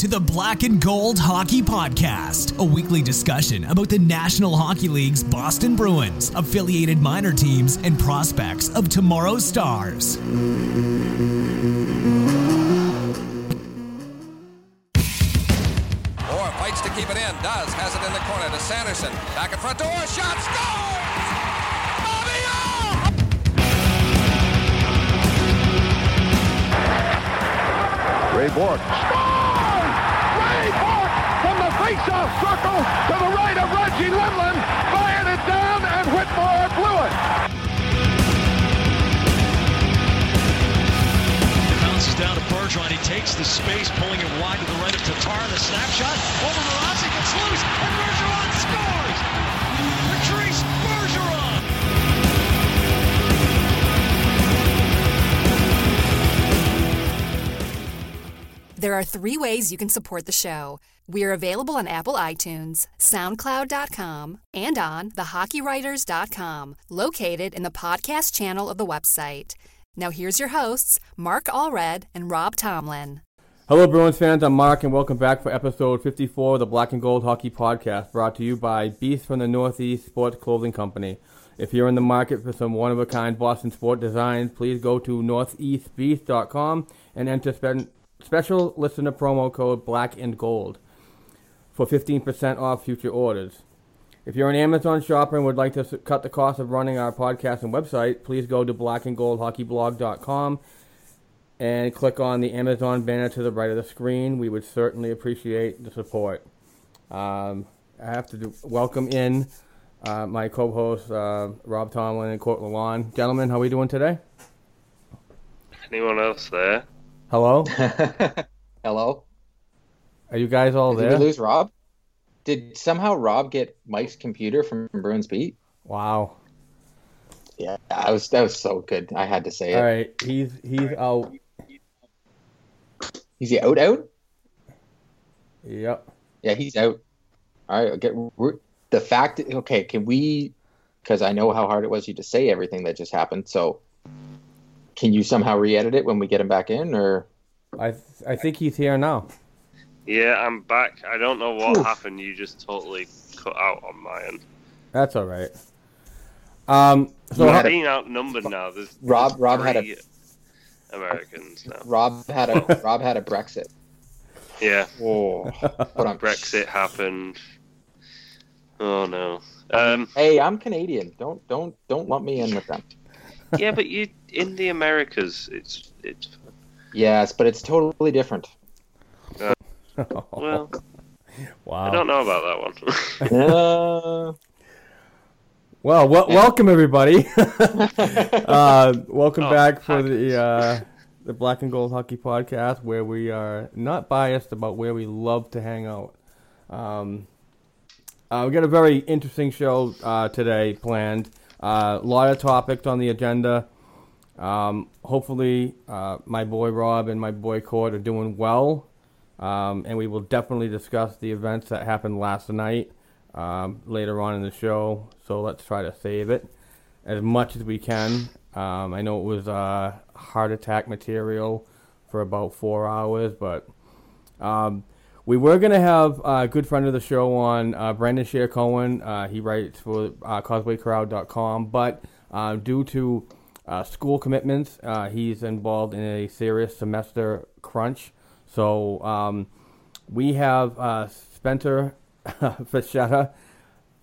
to the Black and Gold Hockey Podcast, a weekly discussion about the National Hockey League's Boston Bruins, affiliated minor teams, and prospects of tomorrow's stars. Orr fights to keep it in, does, has it in the corner to Sanderson. Back in front to Orr, shot, scores! Bobby Orr! Ray Bourque. Face-off circle to the right of Reggie Lemelin, fired it down, and Whitmore blew it. Bounces down to Bergeron. He takes the space, pulling it wide to the right of Tatar. The snapshot over Mrazek. It's loose, and Bergeron scores! Patrice Bergeron! There are three ways you can support the show. We are available on Apple iTunes, SoundCloud.com, and on thehockeywriters.com, located in the podcast channel of the website. Now here's your hosts, Mark Allred and Rob Tomlin. Hello, Bruins fans. I'm Mark, and welcome back for episode 54 of the Black and Gold Hockey Podcast, brought to you by Beast from the Northeast Sports Clothing Company. If you're in the market for some one of a kind Boston sport designs, please go to northeastbeast.com and enter spe- special listener promo code Black and Gold for 15% off future orders. If you're an Amazon shopper and would like to cut the cost of running our podcast and website, please go to blackandgoldhockeyblog.com and click on the Amazon banner to the right of the screen. We would certainly appreciate the support. Um, I have to do, welcome in uh, my co-hosts uh, Rob Tomlin and Court Lawan. Gentlemen, how are we doing today? Anyone else there? Hello, Hello. Are you guys all Did there? Did we lose Rob? Did somehow Rob get Mike's computer from Bruins Beat? Wow. Yeah, I was that was so good. I had to say it. All right, he's he's out. Is he out? Out? Yep. Yeah, he's out. All right. Get the fact. Okay, can we? Because I know how hard it was you to say everything that just happened. So, can you somehow re-edit it when we get him back in, or? I I think he's here now. Yeah, I'm back. I don't know what happened. You just totally cut out on my end. That's all right. Um. So You I'm being outnumbered now. There's, Rob- there's Rob had a- Americans now. Rob had a Rob had a Brexit. Yeah, Oh, put on Brexit happened. Oh no. Um, Hey, I'm Canadian. Don't don't don't lump me in with them. yeah, but you in the Americas, it's it's Yes, but it's totally different. Well. wow. I don't know about that one. Uh, Well, wel- welcome everybody. uh, welcome Oh, back for Hackers. the uh, the Black and Gold Hockey Podcast, where we are not biased about where we love to hang out. Um, uh, we got a very interesting show uh, today planned. Uh, a lot of topics on the agenda. Um, hopefully, uh, my boy Rob and my boy Court are doing well, um, and we will definitely discuss the events that happened last night um, later on in the show. So let's try to save it as much as we can. Um, I know it was uh, heart attack material for about four hours, but um, we were going to have a good friend of the show on, uh, Brandon Sher Cohen. Uh, he writes for uh, but uh, due to uh, school commitments, uh, he's involved in a serious semester crunch. So um, we have uh, Spencer Fischetta.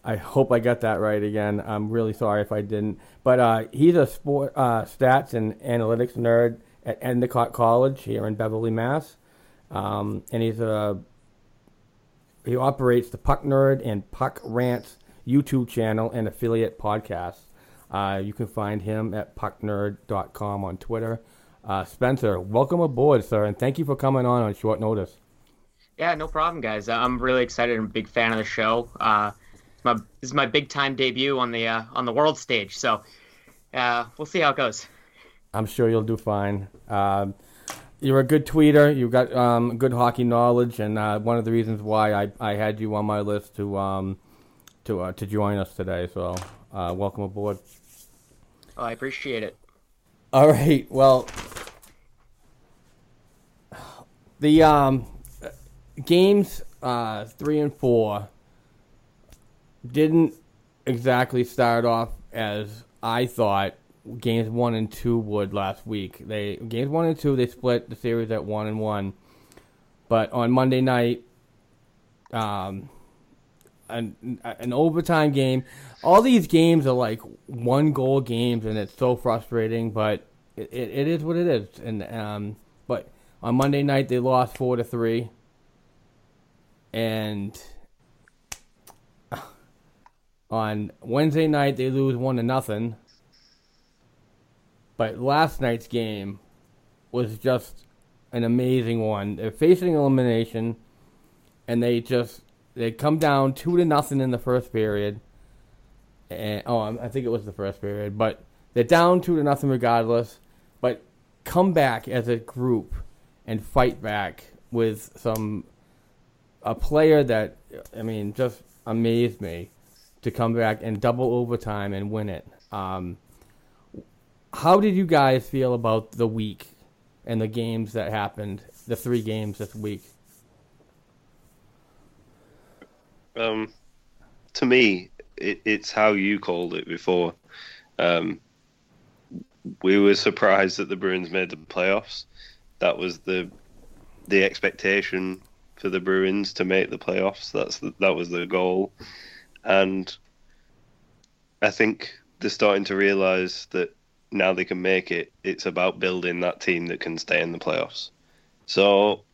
I hope I got that right again. I'm really sorry if I didn't. But uh, he's a sport uh, stats and analytics nerd at Endicott College here in Beverly, Mass. Um, and he's a he operates the Puck Nerd and Puck Rants YouTube channel and affiliate podcasts. Uh, you can find him at pucknerd.com on Twitter. Uh, Spencer, welcome aboard, sir, and thank you for coming on on short notice. Yeah, no problem, guys. I'm really excited. I'm a big fan of the show. Uh, it's my, this is my big time debut on the uh, on the world stage, so uh, we'll see how it goes. I'm sure you'll do fine. Um, you're a good tweeter. You've got um, good hockey knowledge, and uh, one of the reasons why I, I had you on my list to um, to uh, to join us today. So uh, welcome aboard. Oh, I appreciate it. All right. Well, the um, games uh, three and four didn't exactly start off as I thought games one and two would last week. They games one and two they split the series at one and one, but on Monday night, um, an an overtime game. All these games are like one goal games, and it's so frustrating. But it, it, it is what it is. And um, on Monday night they lost four to three, and on Wednesday night they lose one to nothing. But last night's game was just an amazing one. They're facing elimination, and they just they come down two to nothing in the first period. And oh, I think it was the first period, but they're down two to nothing regardless. But come back as a group and fight back with some a player that I mean just amazed me to come back and double overtime and win it. Um, how did you guys feel about the week and the games that happened, the three games this week? Um, to me, it, it's how you called it before. Um, we were surprised that the Bruins made the playoffs. That was the the expectation for the Bruins to make the playoffs. That's the, that was the goal, and I think they're starting to realize that now they can make it. It's about building that team that can stay in the playoffs. So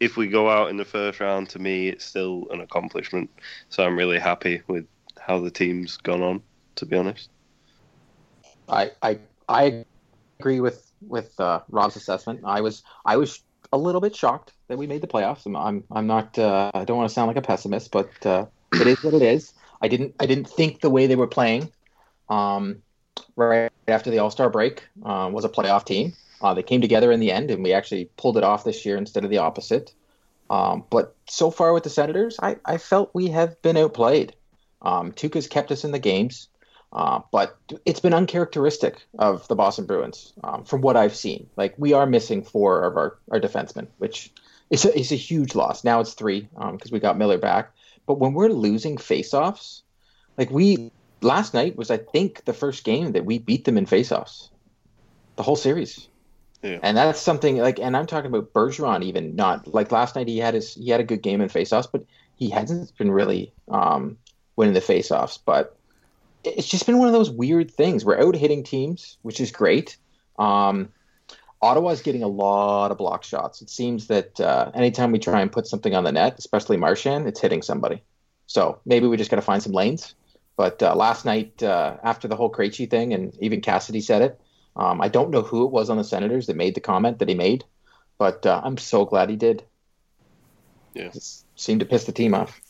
if we go out in the first round, to me, it's still an accomplishment. So I'm really happy with how the team's gone on. To be honest, I I I agree with with uh, Rob's assessment. I was I was a little bit shocked that we made the playoffs. I'm I'm, I'm not. Uh, I don't want to sound like a pessimist, but uh, it is what it is. I didn't I didn't think the way they were playing, um, right after the All Star break, uh, was a playoff team. Uh, they came together in the end, and we actually pulled it off this year instead of the opposite. Um, but so far with the Senators, I, I felt we have been outplayed. Um, Tuukka's kept us in the games, uh, but it's been uncharacteristic of the Boston Bruins um, from what I've seen. Like we are missing four of our, our defensemen, which is a, is a huge loss. Now it's three because um, we got Miller back. But when we're losing faceoffs, like we last night was, I think, the first game that we beat them in faceoffs, the whole series. Yeah. And that's something like, and I'm talking about Bergeron. Even not like last night, he had his he had a good game in faceoffs, but he hasn't been really um, winning the faceoffs. But it's just been one of those weird things. We're out hitting teams, which is great. Um, Ottawa's getting a lot of block shots. It seems that uh, anytime we try and put something on the net, especially Marchand, it's hitting somebody. So maybe we just got to find some lanes. But uh, last night, uh, after the whole Krejci thing, and even Cassidy said it, um, I don't know who it was on the Senators that made the comment that he made, but uh, I'm so glad he did. Yeah, it seemed to piss the team off.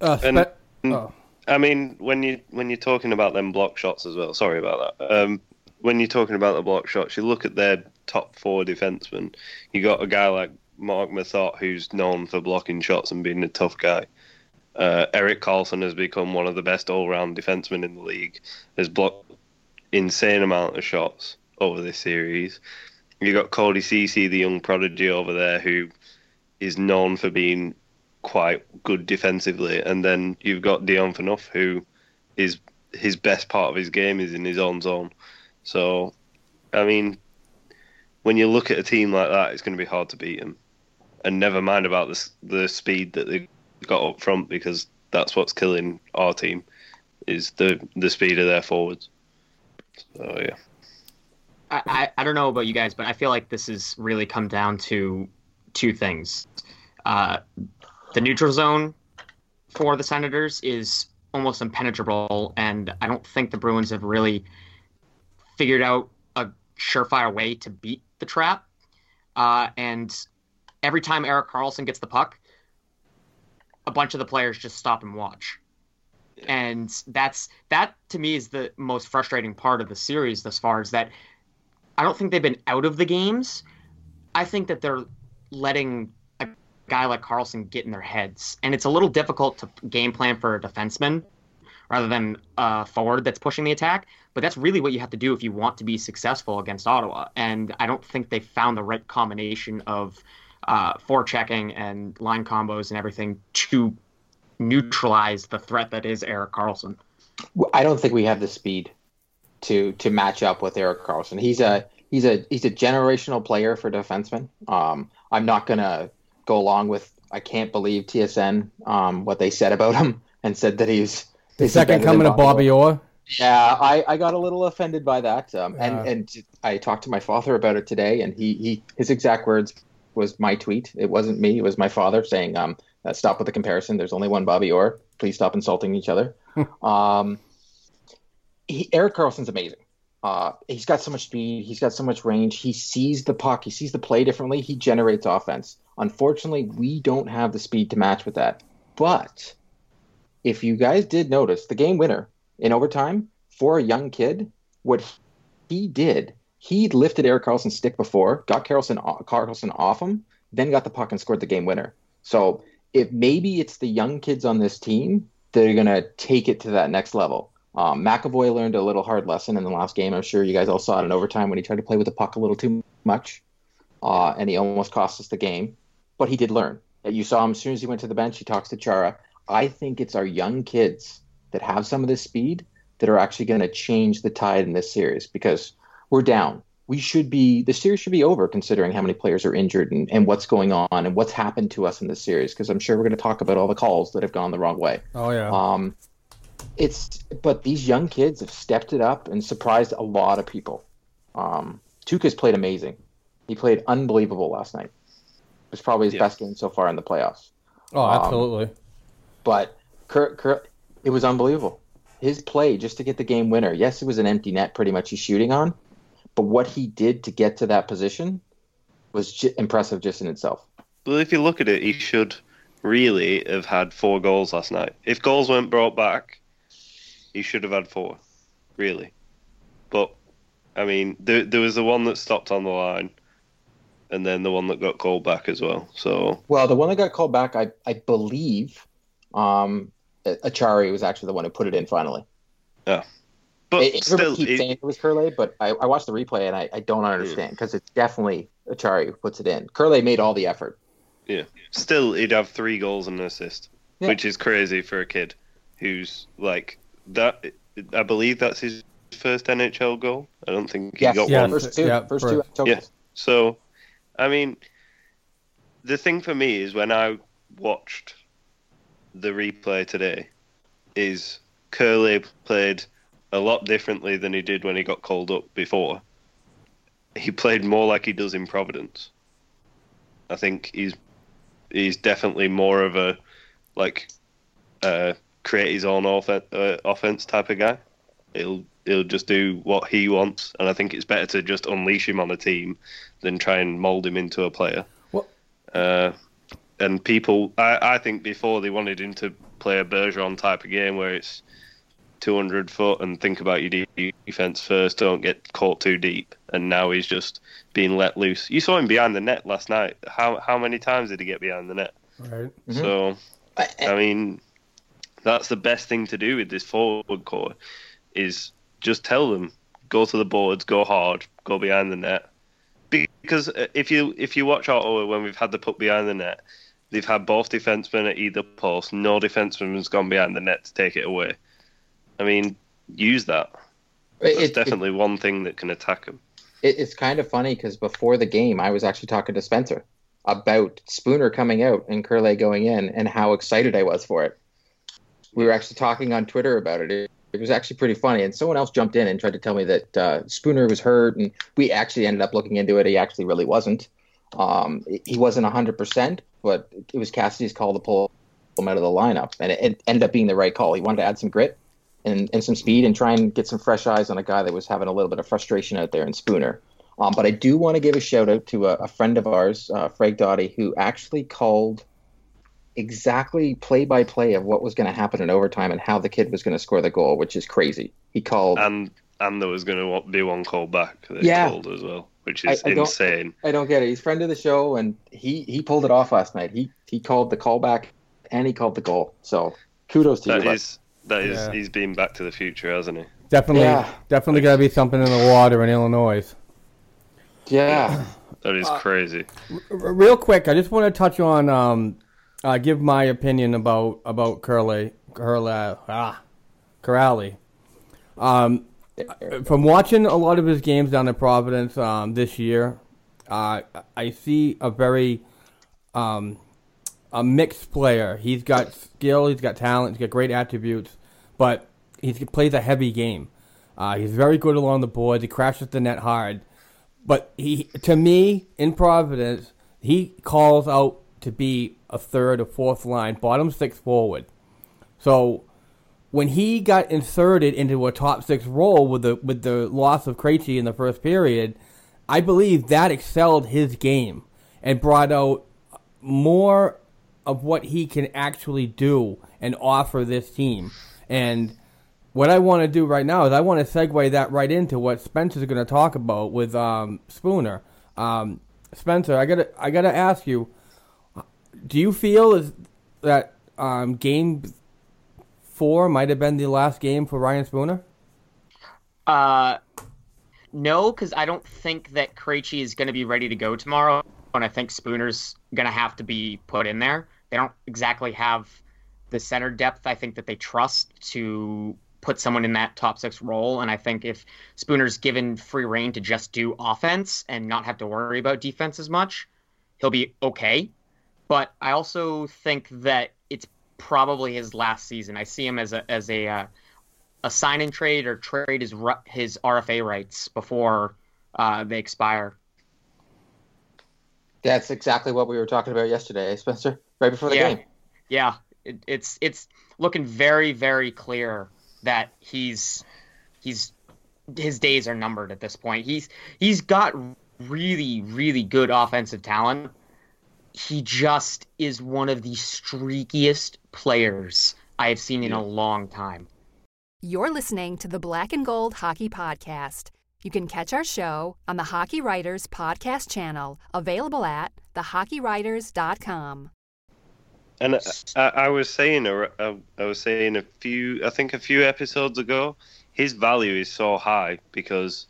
Uh, And- oh. I mean, when you when you're talking about them block shots as well. Sorry about that. Um, when you're talking about the block shots, you look at their top four defensemen. You got a guy like Marc Methot, who's known for blocking shots and being a tough guy. Uh, Erik Karlsson has become one of the best all-round defensemen in the league. Has blocked insane amount of shots over this series. You got Cody Ceci, the young prodigy over there, who is known for being quite good defensively, and then you've got Dion Phaneuf, who is his best part of his game is in his own zone. So, I mean, when you look at a team like that, it's going to be hard to beat them. And never mind about the the speed that they got up front, because that's what's killing our team is the the speed of their forwards. So yeah, I, I, don't know about you guys, but I feel like this has really come down to two things. Uh, the neutral zone for the Senators is almost impenetrable, and I don't think the Bruins have really figured out a surefire way to beat the trap. Uh, and every time Erik Karlsson gets the puck, a bunch of the players just stop and watch. And that's that to me is the most frustrating part of the series thus far is that I don't think they've been out of the games. I think that they're letting guy like Karlsson get in their heads, and it's a little difficult to game plan for a defenseman rather than a forward that's pushing the attack. But that's really what you have to do if you want to be successful against Ottawa. And I don't think they found the right combination of uh, forechecking and line combos and everything to neutralize the threat that is Erik Karlsson. I don't think we have the speed to to match up with Erik Karlsson. He's a he's a he's a generational player for defensemen. Um, I'm not gonna go along with I can't believe TSN um, what they said about him and said that he's the second coming of Bobby Orr. Yeah, I, I got a little offended by that, um, and and I talked to my father about it today, and he, he his exact words was my tweet. It wasn't me. It was my father saying, um, uh, "Stop with the comparison. There's only one Bobby Orr. Please stop insulting each other." um, he, Erik Karlsson's amazing. Uh, he's got so much speed. He's got so much range. He sees the puck. He sees the play differently. He generates offense. Unfortunately, we don't have the speed to match with that. But if you guys did notice, the game winner in overtime for a young kid, what he did, he lifted Erik Karlsson's stick before, got Karlsson Karlsson off him, then got the puck and scored the game winner. So if maybe it's the young kids on this team that are gonna take it to that next level. Um, McAvoy learned a little hard lesson in the last game. I'm sure you guys all saw it in overtime when he tried to play with the puck a little too much, uh, and he almost cost us the game. But he did learn. that. You saw him as soon as he went to the bench. He talks to Chara. I think it's our young kids that have some of this speed that are actually going to change the tide in this series because we're down. We should be the series should be over considering how many players are injured and, and what's going on and what's happened to us in this series because I'm sure we're going to talk about all the calls that have gone the wrong way. Oh yeah. Um, it's but these young kids have stepped it up and surprised a lot of people. Um, Tuukka's played amazing. He played unbelievable last night. It was probably his Yeah. best game so far in the playoffs. oh, um, absolutely. But Kurt, Kurt, it was unbelievable. His play just to get the game winner. Yes, it was an empty net, pretty much he's shooting on, but what he did to get to that position was j- impressive just in itself. Well, if you look at it, he should really have had four goals last night. If goals weren't brought back, he should have had four, really. But I mean, there, there was the one that stopped on the line, and then the one that got called back as well. So Well, the one that got called back, I, I believe, um, Acciari was actually the one who put it in finally. Yeah, but It- it- still, everybody keeps it- saying it was Kuraly, but I, I watched the replay and I, I don't understand because it's definitely Acciari who puts it in. Kuraly made all the effort. yeah, still he'd have three goals and an assist, Yeah. which is crazy for a kid who's like that. I believe that's his first NHL goal. I don't think he Yes, got Yeah. one. first two, Yeah, first for- two. Yeah. So, I mean, the thing for me is when I watched the replay today, is Kuraly played a lot differently than he did when he got called up before. He played more like he does in Providence. I think he's he's definitely more of a like uh, create his own uh, offense type of guy. He'll he'll just do what he wants, and I think it's better to just unleash him on a team than try and mold him into a player. Well- Uh, and people, I, I think before they wanted him to play a Bergeron type of game where it's 200 foot and think about your defense first, don't get caught too deep. And now he's just being let loose. You saw him behind the net last night. How how many times did he get behind the net? Right. So I mean, that's the best thing to do with this forward core is just tell them go to the boards, go hard, go behind the net. Because uh, if you if you watch Ottawa when we've had the puck behind the net, they've had both defensemen at either post. No defenseman has gone behind the net to take it away. I mean, use that. That's It- it- definitely one thing that can attack them. it, it's kind of funny because before the game, I was actually talking to Spencer about Spooner coming out and Kuraly going in and how excited I was for it. We were actually talking on Twitter about it. It, was actually pretty funny. And someone else jumped in and tried to tell me that uh, Spooner was hurt, and we actually ended up looking into it. He actually really wasn't. Um, he wasn't 100%, but it was Cassidy's call to pull him out of the lineup, and it, it ended up being the right call. He wanted to add some grit and, and some speed and try and get some fresh eyes on a guy that was having a little bit of frustration out there in Spooner. Um, but I do want to give a shout out to a, a friend of ours, uh, Frank Dottie, who actually called exactly play by play of what was going to happen in overtime and how the kid was going to score the goal, which is crazy. He called. And and there was going to be one call back that Yeah. called as well, which I- is I don't- insane. I don't get it. He's friend of the show, and he he pulled it off last night. He he called the callback and he called the goal. So kudos to That you. Is, that is yeah. he's been back to the future, hasn't he? Definitely, Yeah. definitely got to be something in the water in Illinois. yeah. That is crazy. R- real quick, I just want to touch on, um, uh, give my opinion about about Curley, Curley, ah, Kuraly. Um, from watching a lot of his games down in Providence um, this year, uh, I see a very um, a mixed player. He's got skill, he's got talent, he's got great attributes, but he plays a heavy game. Uh, he's very good along the boards. He crashes the net hard, but he, to me, in Providence, he calls out to be a third or fourth line, bottom six forward. So when he got inserted into a top six role with the with the loss of Krejci in the first period, I believe that excelled his game and brought out more of what he can actually do and offer this team. And what I want to do right now is I want to segue that right into what Spencer's going to talk about with um, Spooner. Um, Spencer, I gotta I gotta ask you, do you feel is that um, game four might have been the last game for Ryan Spooner? Uh, no, because I don't think that Krejci is going to be ready to go tomorrow, and I think Spooner's going to have to be put in there. They don't exactly have the center depth I think that they trust to put someone in that top six role. And I think if Spooner's given free reign to just do offense and not have to worry about defense as much, he'll be okay. But I also think that it's probably his last season. I see him as a as a uh, a sign and trade or trade his his RFA rights before uh, they expire. That's exactly what we were talking about yesterday, Spencer. Right before the yeah. game. Yeah, it, it's it's looking very very clear that he's he's his days are numbered at this point. He's he's got really really good offensive talent. He just is one of the streakiest players I have seen in a long time. You're listening to the Black and Gold Hockey Podcast. You can catch our show on the Hockey Writers Podcast channel, available at thehockeywriters.com. And uh, I, I was saying, uh, uh, I was saying a few, I think a few episodes ago, his value is so high because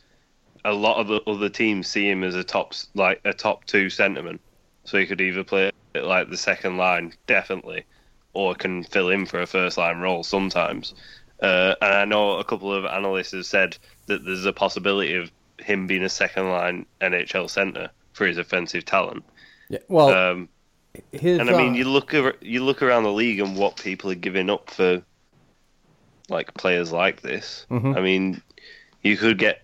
a lot of the other teams see him as a top, like a top two centerman. So he could either play it like the second line, definitely, or can fill in for a first line role sometimes. Uh, and I know a couple of analysts have said that there's a possibility of him being a second line NHL center for his offensive talent. Yeah, well, um, his, and I mean, uh, you look ar- you look around the league and what people are giving up for like players like this. Mhm. I mean, you could get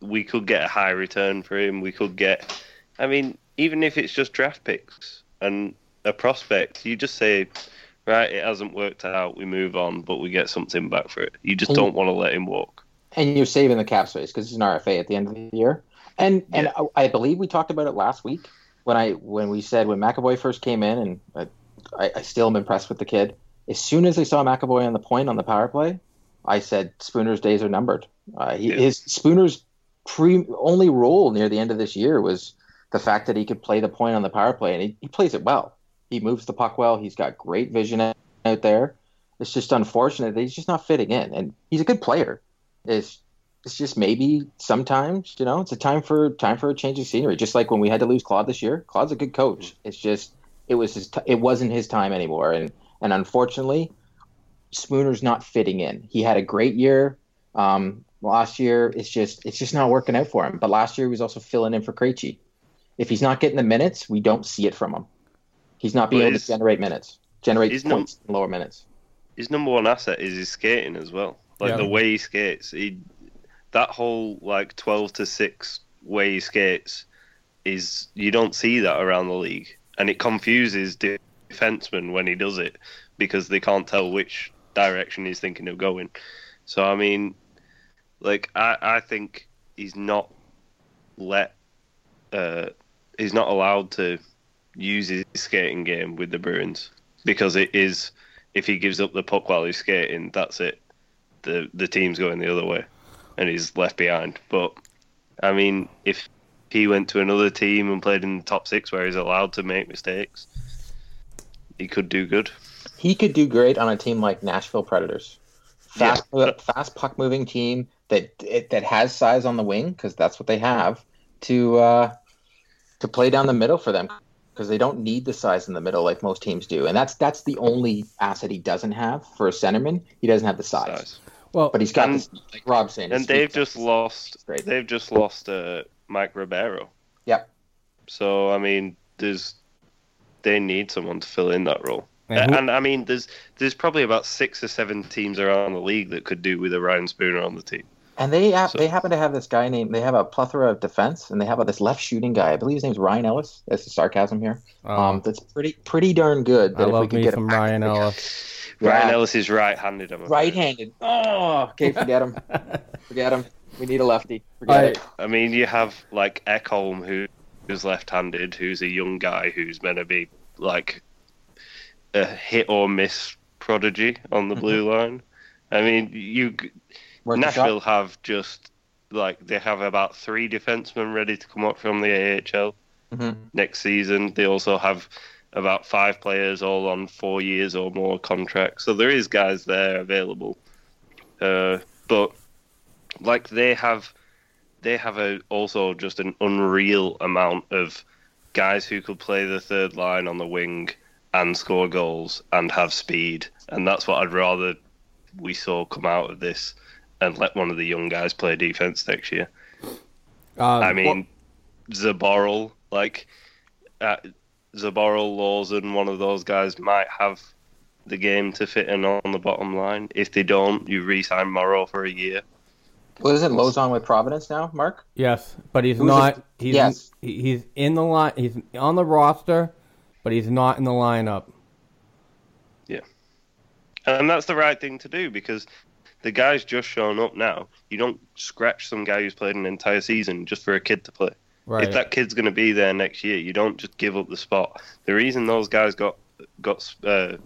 we could get a high return for him. We could get, I mean, even if it's just draft picks and a prospect, you just say, right, it hasn't worked out. We move on, but we get something back for it. You just And- don't want to let him walk. and you're saving the cap space because he's an RFA at the end of the year. And and I, I believe we talked about it last week when I when we said when McAvoy first came in, and I, I, I still am impressed with the kid. As soon as I saw McAvoy on the point on the power play, I said Spooner's days are numbered. Uh, he, Yeah. His Spooner's pre only role near the end of this year was the fact that he could play the point on the power play, and he, he plays it well. He moves the puck well. He's got great vision out there. It's just unfortunate that he's just not fitting in, and he's a good player. It's it's just maybe sometimes you know it's a time for time for a change of scenery. Just like when we had to lose Claude this year. Claude's a good coach. It's just it was his t- it wasn't his time anymore, and and unfortunately, Spooner's not fitting in. He had a great year. Um, last year, it's just it's just not working out for him. But last year, he was also filling in for Krejci. If he's not getting the minutes, we don't see it from him. He's not being Well, able to generate minutes, generate he's not- points in lower minutes. his number one asset is his skating as well. Like Yeah. the way he skates, he that whole like twelve to six way he skates is you don't see that around the league, and it confuses de- defensemen when he does it because they can't tell which direction he's thinking of going. So I mean, like I I think he's not let uh he's not allowed to use his skating game with the Bruins because it is if he gives up the puck while he's skating, that's it. The the team's going the other way, and he's left behind. But I mean, if he went to another team and played in the top six where he's allowed to make mistakes, he could do good. He could do great on a team like Nashville Predators. Fast, fast puck moving team that it, that has size on the wing because that's what they have to uh, to play down the middle for them because they don't need the size in the middle like most teams do, and that's that's the only asset he doesn't have for a centerman. He doesn't have the size, Size. Well, but he's got And- this, like Rob saying. And they've just lost. great. They've just lost uh, Mike Ribeiro. Yep. So I mean, there's they need someone to fill in that role. And And, I mean, there's there's probably about six or seven teams around the league that could do with a Ryan Spooner on the team. And they have, So- they happen to have this guy named they have a plethora of defense, and they have a, this left shooting guy. I believe his name's Ryan Ellis. That's the sarcasm here. Um, that's pretty pretty darn good. I That if we love could me get some him back- Ryan Ellis. Yeah. Ryan Ellis is right-handed. I'm right-handed. Oh, okay, forget him. forget him. We need a lefty. Forget I- it. I mean, you have like Ekholm, who who's left-handed, who's a young guy who's meant to be like a hit or miss prodigy on the blue line. I mean, you Nashville have just like they have about three defensemen ready to come up from the AHL Mhm. next season. They also have about five players all on four years or more contracts. So there is guys there available. Uh, but like they have they have a also just an unreal amount of guys who could play the third line on the wing and score goals and have speed. And that's what I'd rather we saw come out of this and let one of the young guys play defense next year. Uh, I mean, Zboril, like uh, Zboril, Lauzon, one of those guys might have the game to fit in on the bottom line. If they don't, you re-sign Morrow for a year. Well, isn't Lauzon with Providence now, Mark? yes, but he's Who's not. his- he's yes. he- he's in the line. He's on the roster, but he's not in the lineup. Yeah, and that's the right thing to do because the guy's just shown up now. You don't scratch some guy who's played an entire season just for a kid to play. Right. If that kid's going to be there next year, you don't just give up the spot. The reason those guys got got uh,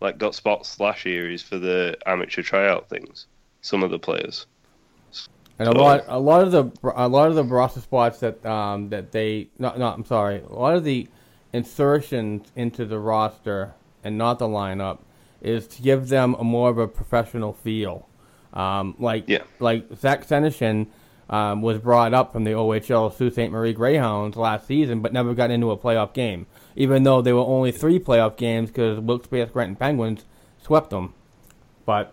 like got spots last year is for the amateur tryout things. Some of the players. And a lot, a lot of the, a lot of the roster spots that, um, that they, not, not, I'm sorry, a lot of the insertions into the roster and not the lineup is to give them a more of a professional feel. Um, like, Yeah. like Zach Senyshyn, um, was brought up from the OHL Sault Ste. Marie Greyhounds last season, but never got into a playoff game, even though there were only three playoff games because Wilkes-Barre Scranton Penguins swept them. But,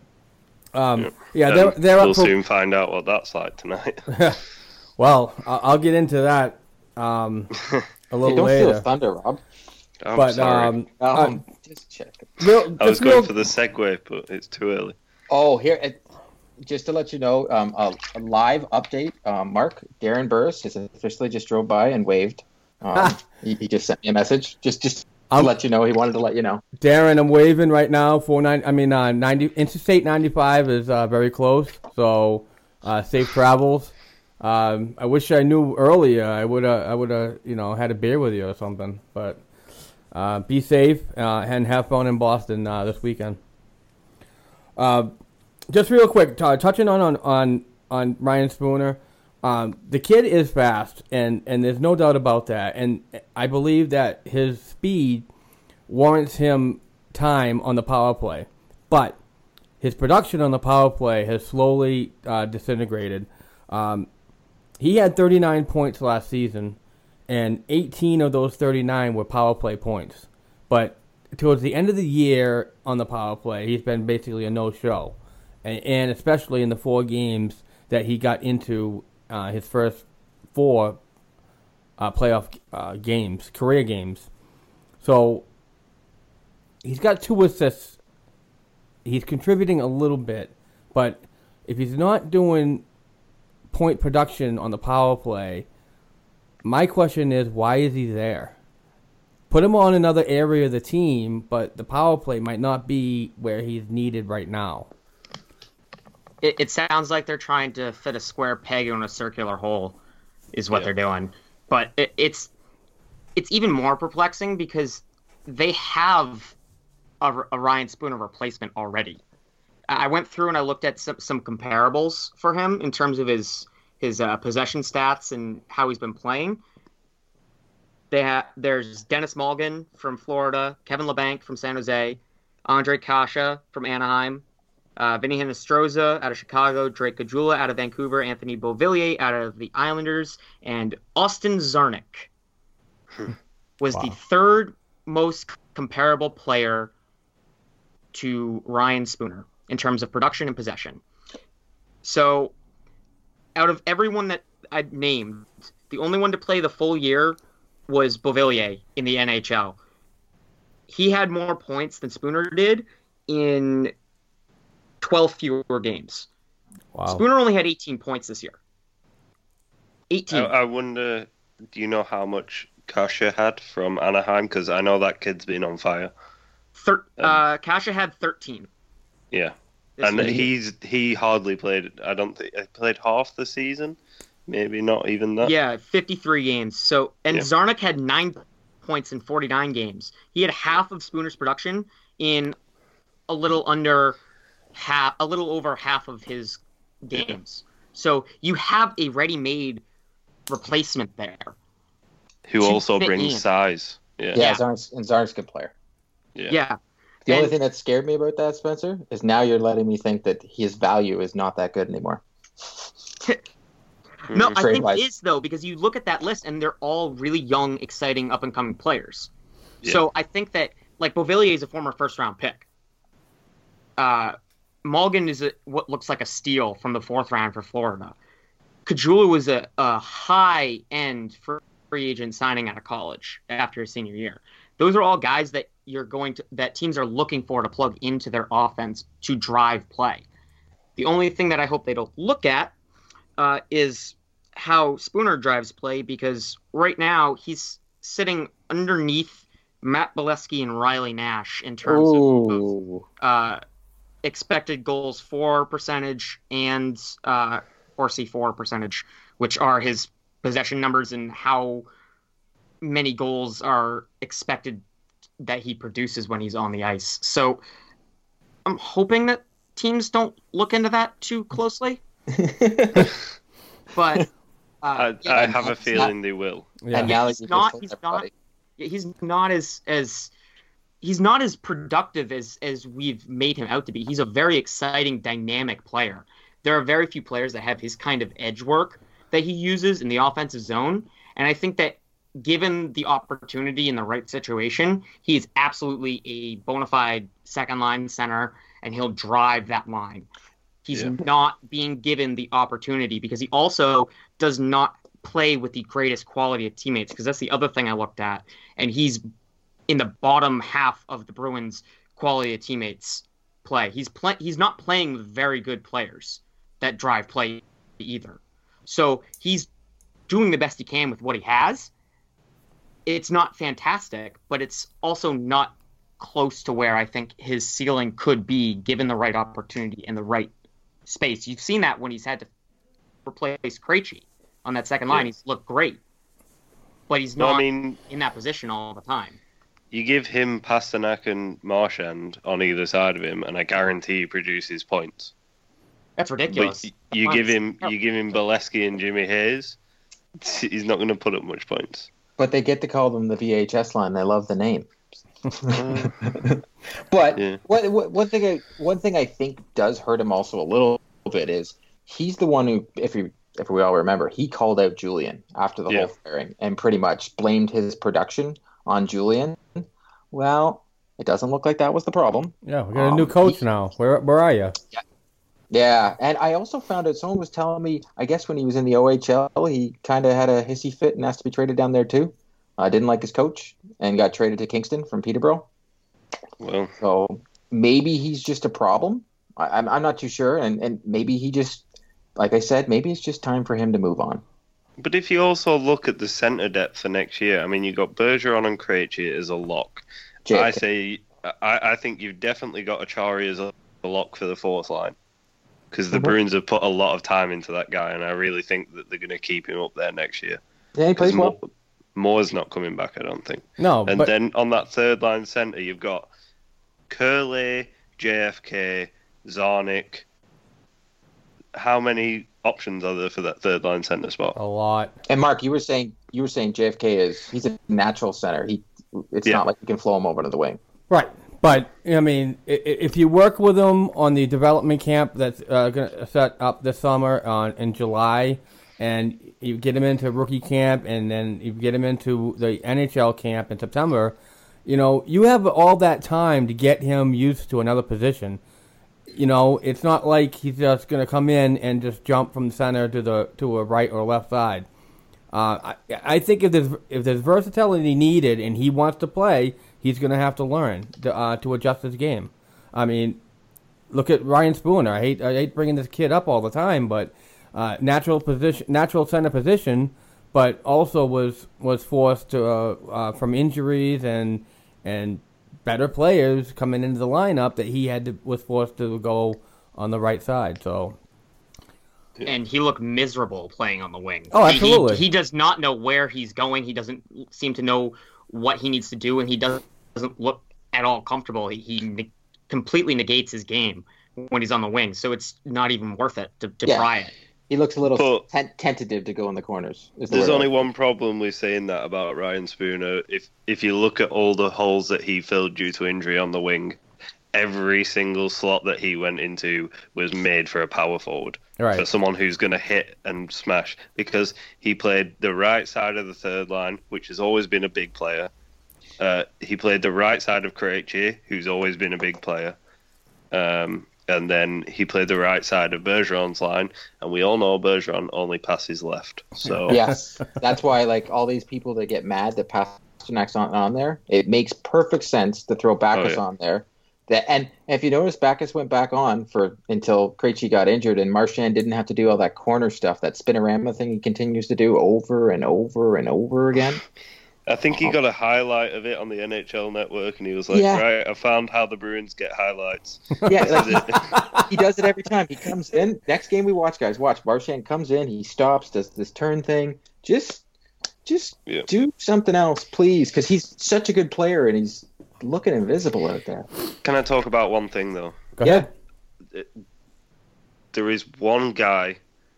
um, yeah, they're, they're we'll up for, soon find out what that's like tonight. well, I- I'll get into that um, a Hey, little don't later. steal thunder, Rob. I'm but sorry. um, Um, just check. real, I was going real, for the segue, but it's too early. Oh, here, it, just to let you know, um, a, a live update. Um, Mark Darren Burris has officially just drove by and waved. Um, he, he just sent me a message, just just to I'll let you know. He wanted to let you know. Darren, I'm waving right now. Four nine. I mean, uh, ninety. Interstate 95 is uh, very close, so uh, safe travels. Um, I wish I knew earlier. I would have. I would have. You know, had a beer with you or something. But uh, be safe uh, and have fun in Boston uh, this weekend. Uh, just real quick, t- touching on on on, on Ryan Spooner. Um, the kid is fast, and, and there's no doubt about that. And I believe that his speed warrants him time on the power play. But his production on the power play has slowly uh, disintegrated. Um, he had 39 points last season, and 18 of those 39 were power play points. But towards the end of the year on the power play, he's been basically a no-show, and, and especially in the four games that he got into uh, his first four uh, playoff uh, games, career games. So he's got two assists. He's contributing a little bit, but if he's not doing point production on the power play, my question is why is he there? Put him on another area of the team, but the power play might not be where he's needed right now. It, it sounds like they're trying to fit a square peg in a circular hole, is what Yeah. they're doing. But it, it's it's even more perplexing because they have a, a Ryan Spooner replacement already. I I went through and I looked at some, some comparables for him in terms of his his uh, possession stats and how he's been playing. They ha- there's Denis Malgin from Florida, Kevin Labanc from San Jose, Andre Kase from Anaheim, uh, Vinny Hinostroza out of Chicago, Drake Caggiula out of Vancouver, Anthony Beauvillier out of the Islanders, and Austin Czarnik was Wow. the third most comparable player to Ryan Spooner in terms of production and possession. So, out of everyone that I named, the only one to play the full year was Beauvillier in the NHL. He had more points than Spooner did in 12 fewer games. Wow. Spooner only had 18 points this year. 18. I, I wonder, do you know how much Kase had from Anaheim? Because I know that kid's been on fire. Thir- uh, Kase had 13. Yeah, this and year. he's he hardly played. I don't think he uh, played half the season. Maybe not even that. Yeah, 53 games. So and Yeah. Czarnik had 9 points in 49 games. He had half of Spooner's production in a little under half a little over half of his games. So you have a ready-made replacement there. Who also brings in. size. Yeah. Yeah, Yeah. Czarnik's, and Czarnik's a good player. Yeah. Yeah. The only thing that scared me about that, Spencer, is now you're letting me think that his value is not that good anymore. No, I think Trade-wise. it is though because you look at that list and they're all really young, exciting, up and coming players. Yeah. So I think that like Beauvillier is a former first round pick. Uh, Malgin is a, what looks like a steal from the fourth round for Florida. Caggiula was a, a high end free agent signing out of college after his senior year. Those are all guys that you're going to that teams are looking for to plug into their offense to drive play. The only thing that I hope they don't look at uh, is how Spooner drives play because right now he's sitting underneath Matt Beleskey and Riley Nash in terms of Ooh. uh, expected goals for percentage and uh, or C4 percentage, which are his possession numbers and how many goals are expected that he produces when he's on the ice. So I'm hoping that teams don't look into that too closely. But uh, I, yeah, I have a it's feeling they will. Yeah. And now he's not. He's not- everybody- he's not as as he's not as productive as as we've made him out to be. He's a very exciting, dynamic player. There are very few players that have his kind of edge work that he uses in the offensive zone, and I think that given the opportunity in the right situation, he is absolutely a bona fide second line center, and he'll drive that line. He's Yeah. not being given the opportunity because he also does not play with the greatest quality of teammates because that's the other thing I looked at and he's in the bottom half of the Bruins quality of teammates play. He's play he's not playing with very good players that drive play either. So he's doing the best he can with what he has. It's not fantastic, but it's also not close to where I think his ceiling could be given the right opportunity and the right space. You've seen that when he's had to replace Krejci on that second line. Yeah. He's looked great, but he's No, not I mean, in that position all the time. you give him Pastrnak and Marchand on either side of him, and I guarantee he produces points. That's ridiculous. But y- you give him, you give him Beleskey and Jimmy Hayes, he's not going to put up much points. But they get to call them the VHS line. They love the name. but Yeah. what, what, one thing I one thing I think does hurt him also a little bit is he's the one who, if we if we all remember, he called out Julien after the Yeah. whole firing and pretty much blamed his production on Julien. Well, it doesn't look like that was the problem. Yeah, we got a Um, new coach he- now. Where where are you? Yeah, and I also found out someone was telling me. I guess when he was in the OHL, he kind of had a hissy fit and asked to be traded down there too. I didn't like his coach and got traded to Kingston from Peterborough. Well, So maybe he's just a problem. I, I'm I'm not too sure, and and maybe he just, like I said, maybe it's just time for him to move on. but if you also look at the centre depth for next year, I mean, you got Bergeron and Krejci as a lock. JFK. I say, I, I think you've definitely got Acciari as a, a lock for the fourth line. Because the Mhm. Bruins have put a lot of time into that guy, and I really think that they're going to keep him up there next year. yeah, he plays Because well. Moore's not coming back, I don't think. No, And but then on that third line centre, you've got Kuraly, JFK, Czarnik. How many options are there for that third line centre spot? a lot. And Mark, you were saying you were saying JFK is he's a natural center. He it's Yeah. not like you can flow him over to the wing. Right, But I mean, if you work with him on the development camp that's uh, going to set up this summer on in July, and you get him into rookie camp, and then you get him into the NHL camp in September, you know, you have all that time to get him used to another position. You know, it's not like he's just going to come in and just jump from the center to the to a right or left side. Uh, I, I think if there's if there's versatility needed and he wants to play, he's going to have to learn to, uh, to adjust his game. I mean, look at Ryan Spooner. I hate I hate bringing this kid up all the time, but uh, natural position, natural center position, but also was was forced to uh, uh, from injuries and and better players coming into the lineup that he had to was forced to go on the right side. So and he looked miserable playing on the wing. Oh, He- he- absolutely. He, does not know where he's going. He doesn't seem to know what he needs to do, and he doesn't doesn't look at all comfortable. He, he ne- completely negates his game when he's on the wing, so it's not even worth it to, to Yeah. try it. He looks a little But- ten- tentative to go in the corners. is the There's word. only one problem with saying that about Ryan Spooner. If if you look at all the holes that he filled due to injury on the wing, every single slot that he went into was made for a power forward. Right. For someone who's going to hit and smash. Because he played the right side of the third line, which has always been a big player. Uh, he played the right side of Krejci, who's always been a big player. Um, and then he played the right side of Bergeron's line, and we all know Bergeron only passes left. So yes, that's why like all these people that get mad that Pastrnak's not on there. It makes perfect sense to throw Backes Oh, yeah. on there. That and if you notice, Backes went back on for until Krejci got injured, and Marchand didn't have to do all that corner stuff, that spinorama thing he continues to do over and over and over again. I think he uh-huh. got a highlight of it on the NHL network, and he was like, Yeah. "Right, I found how the Bruins get highlights." Yeah, like, he does it every time. He comes in. Next game we watch, guys, watch. Marchand comes in. He stops, does this turn thing. Just, just Yeah. do something else, please, because he's such a good player and he's looking invisible out there. Can I talk about one thing though? go Yeah. There is one guy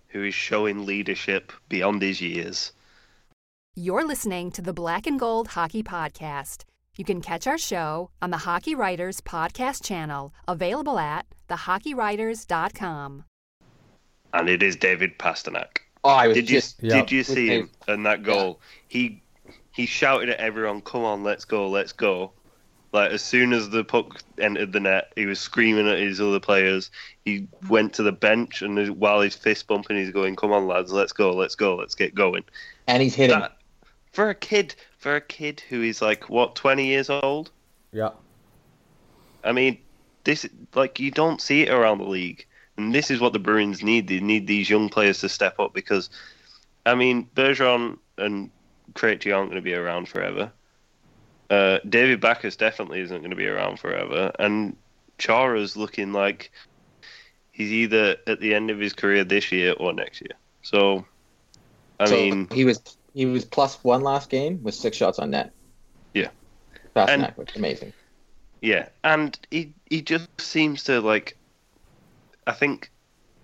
who is showing leadership beyond his years. You're listening to the Black and Gold Hockey Podcast. You can catch our show on the Hockey Writers Podcast channel, available at thehockeywriters.com. and it is David Pastrnak. Oh, I was Did you just Yeah. did you see him in that goal? He he shouted at everyone, "Come on, let's go, let's go!" Like as soon as the puck entered the net, he was screaming at his other players. He went to the bench, and while he's fist bumping, he's going, "Come on, lads, let's go, let's go, let's get going." and he's hitting. That, for a kid, for a kid who is like what twenty years old, Yeah. I mean, this like you don't see it around the league, and this is what the Bruins need. They need these young players to step up because, I mean, Bergeron and Krejci aren't going to be around forever. Uh, David Backes definitely isn't going to be around forever, and Chara's looking like he's either at the end of his career this year or next year. So, I so mean, he was he was plus one last game with six shots on net. Yeah. Pastrnak was amazing. Yeah, and he he just seems to like. I think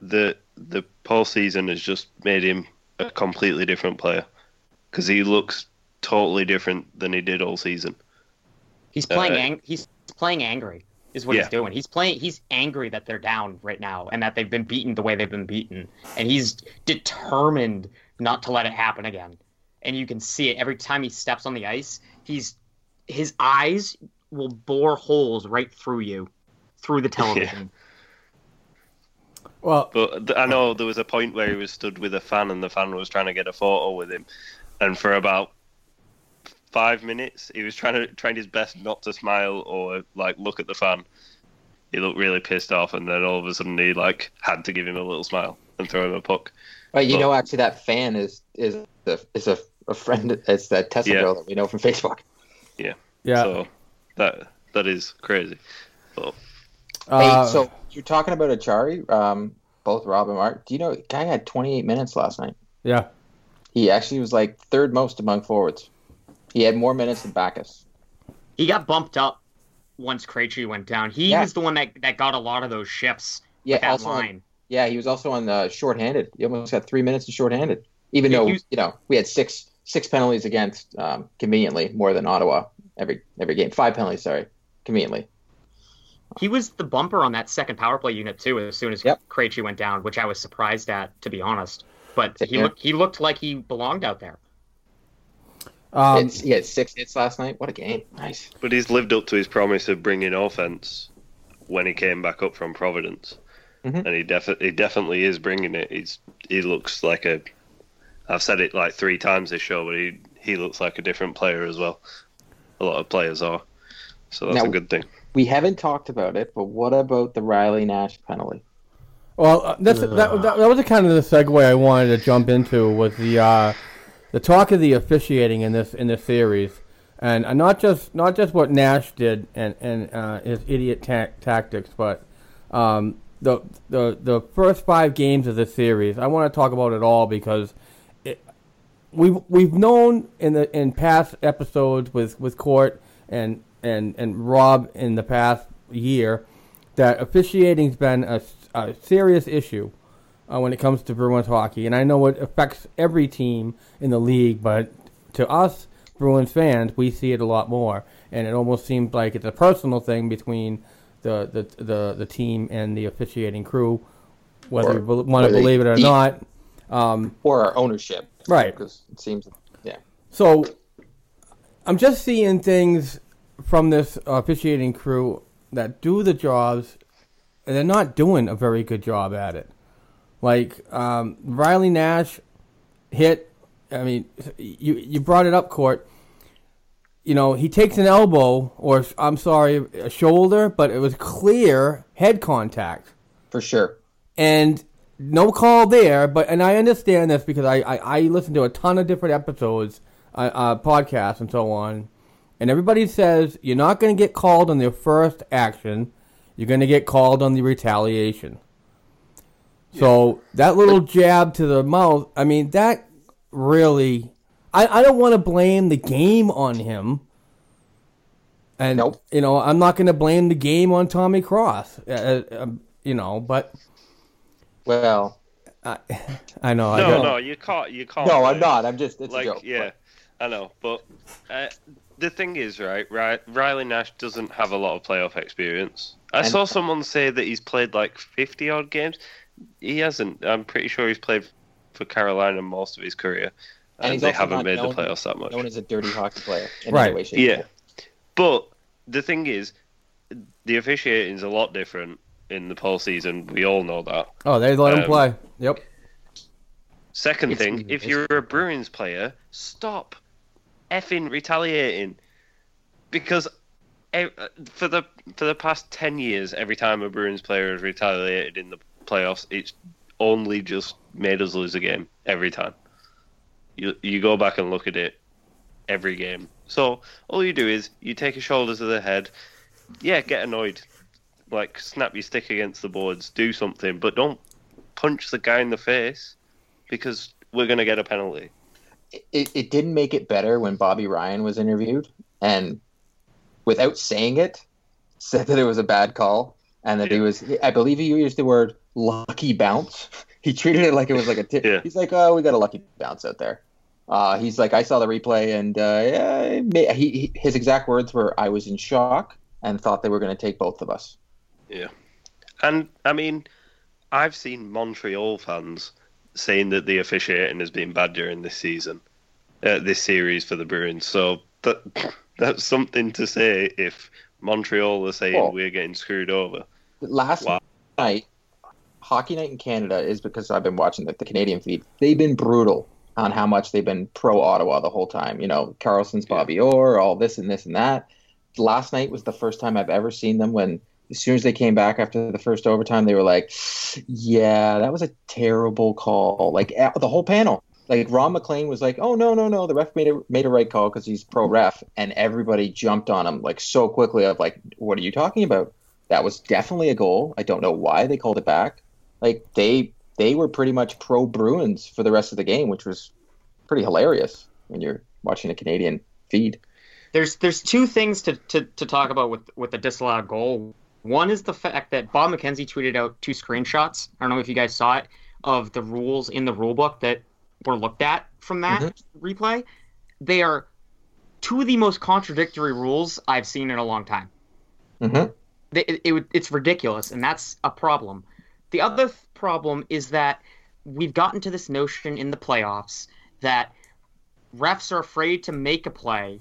the the Paul season has just made him a completely different player because he looks totally different than he did all season. He's playing. Uh, ang- he's playing angry. Is what Yeah. he's doing. He's playing. He's angry that they're down right now and that they've been beaten the way they've been beaten, and he's determined not to let it happen again. And you can see it every time he steps on the ice. He's his eyes will bore holes right through you, through the television. Well, But th- I know there was a point where he was stood with a fan, and the fan was trying to get a photo with him, and for about five minutes, he was trying to trying his best not to smile or like look at the fan. He looked really pissed off, and then all of a sudden he like had to give him a little smile and throw him a puck. But you Well- know, actually, that fan is is a, is a, a friend. It's that Tesla Yeah. girl that we know from Facebook. yeah. Yeah. So that that is crazy. But Uh, hey, so you're talking about Acciari, um, both Rob and Mark. Do you know guy had 28 minutes last night? yeah. He actually was like third most among forwards. He had more minutes than Backes. He got bumped up once Krejci went down. He Yeah. was the one that, that got a lot of those shifts. Yeah, that also on- yeah, he was also on uh, shorthanded. He almost got three minutes of shorthanded, even Yeah, though was- you know we had six six penalties against um, conveniently more than Ottawa every every game. Five penalties, sorry, conveniently. He was the bumper on that second power play unit too. As soon as Yep. Krejci went down, which I was surprised at, to be honest. But he Yeah. looked he looked like he belonged out there. Um, it's, he had six hits last night. What a game! Nice. But he's lived up to his promise of bringing offense when he came back up from Providence, Mhm. and he definitely he definitely is bringing it. He's he looks like a. I've said it like three times this show, but he he looks like a different player as well. A lot of players are, so that's Now- a good thing. We haven't talked about it, but what about the Riley Nash penalty? Well, uh, that's, that, that, that was the kind of the segue I wanted to jump into was the uh, the talk of the officiating in this in this series, and uh, not just not just what Nash did and and uh, his idiot ta- tactics, but um, the the the first five games of the series. I want to talk about it all because it, we've we've known in the in past episodes with with Court and and and Rob in the past year that officiating's been a, a serious issue uh, when it comes to Bruins hockey, and I know it affects every team in the league, but to us Bruins fans, we see it a lot more, and it almost seems like it's a personal thing between the the the, the team and the officiating crew, whether Or- you want to believe it or not. Um, Or our ownership, Right. Because it seems, yeah. so I'm just seeing things from this officiating crew that do the jobs, and they're not doing a very good job at it. Like um, Riley Nash hit. I mean, you you brought it up, Court. You know, he takes an elbow, or I'm sorry, a shoulder, but it was clear head contact For sure. and no call there. But and I understand this because I I, I listen to a ton of different episodes, uh, uh, podcasts and so on, and everybody says you're not going to get called on the first action, you're going to get called on the retaliation. So that little jab to the mouth, I mean that really. I, I don't want to blame the game on him. And Nope. you know, I'm not going to blame the game on Tommy Cross. Uh, uh, you know, but Well, I, I know. I No, don't- no, you can't. You can't. no, blame I'm not. I'm just, it's like a joke. yeah, I know, but uh, the thing is, right, right, Riley Nash doesn't have a lot of playoff experience. I And- saw someone say that he's played like fifty odd games. He hasn't. I'm pretty sure he's played for Carolina most of his career, And and, they haven't made known- the playoffs that much. Known as a dirty hockey player. In Right. Any way, shape, Yeah, form. but the thing is, the officiating is a lot different in the postseason. We all know that. Oh, they let him Um, play. Yep. Second It's thing, easy, if you're a Bruins player, stop effing retaliating. Because e- for the for the past ten years, every time a Bruins player has retaliated in the playoffs, it's only just made us lose a game every time. You you go back and look at it every game. So all you do is you take a shoulder to the head, yeah, get annoyed, like snap your stick against the boards, do something, but don't punch the guy in the face because we're gonna get a penalty. it, it didn't make it better when Bobby Ryan was interviewed and without saying it said that it was a bad call and that he was I believe he used the word lucky bounce. He treated it like it was like a tip. Yeah. He's like, "Oh, we got a lucky bounce out there." Uh, he's like, "I saw the replay and uh, yeah, he, he his exact words were I was in shock and thought they were going to take both of us." Yeah, and I mean, I've seen Montreal fans saying that the officiating has been bad during this season, uh, this series for the Bruins. So that that's something to say if Montreal are saying Oh. we're getting screwed over. last Wow. night, Hockey Night in Canada is because I've been watching the, the Canadian feed. They've been brutal on how much they've been pro Ottawa the whole time. You know, Karlsson's Bobby Orr, all this and this and that. Last night was the first time I've ever seen them when, as soon as they came back after the first overtime, they were like, "Yeah, that was a terrible call." Like the whole panel. Like Ron MacLean was like, "Oh no, no, no, the ref made a made a right call because he's pro ref," and everybody jumped on him like so quickly. Of like, "What are you talking about?" That was definitely a goal. I don't know why they called it back. Like they they were pretty much pro Bruins for the rest of the game, which was pretty hilarious when you're watching a Canadian feed. There's there's two things to, to, to talk about with with the disallowed goal. One is the fact that Bob McKenzie tweeted out two screenshots. I don't know if you guys saw it of the rules in the rule book that were looked at from that replay. They are two of the most contradictory rules I've seen in a long time. Mm-hmm. it, it, it's ridiculous, and that's a problem. The other th- problem is that we've gotten to this notion in the playoffs that refs are afraid to make a play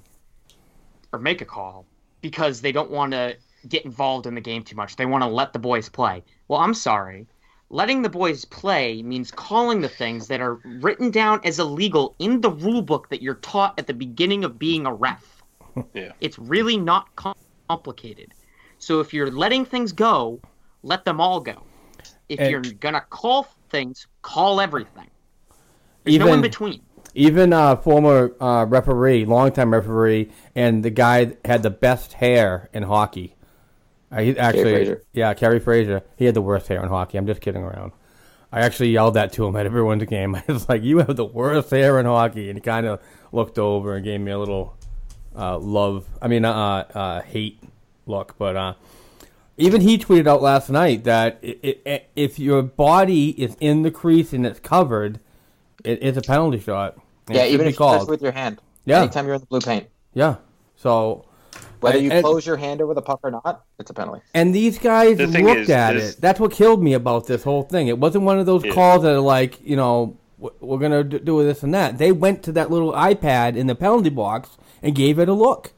or make a call because they don't want to get involved in the game too much. They want to let the boys play. Well, I'm sorry. Letting the boys play means calling the things that are written down as illegal in the rule book that you're taught at the beginning of being a ref. Yeah. It's really not complicated. So if you're letting things go, let them all go. If And- you're gonna call things, call everything. There's no in between. Even uh, former uh, referee, longtime referee, and the guy had the best hair in hockey. Uh, he actually, Fraser. yeah, Kerry Fraser. He had the worst hair in hockey. I'm just kidding around. I actually yelled that to him at everyone's game. I was like, "You have the worst hair in hockey," and he kind of looked over and gave me a little uh, love. I mean, uh, uh, hate look. But uh, even he tweeted out last night that i i if your body is in the crease and it's covered, it is a penalty shot. Yeah, even if you touch with your hand. Yeah. Anytime you're in the blue paint. Yeah. So Whether you and- close your hand over the puck or not, it's a penalty. And these guys The looked is, at there's- it. That's what killed me about this whole thing. It wasn't one of those Yeah. calls that are like, you know, we're gonna do this and that. They went to that little iPad in the penalty box and gave it a look.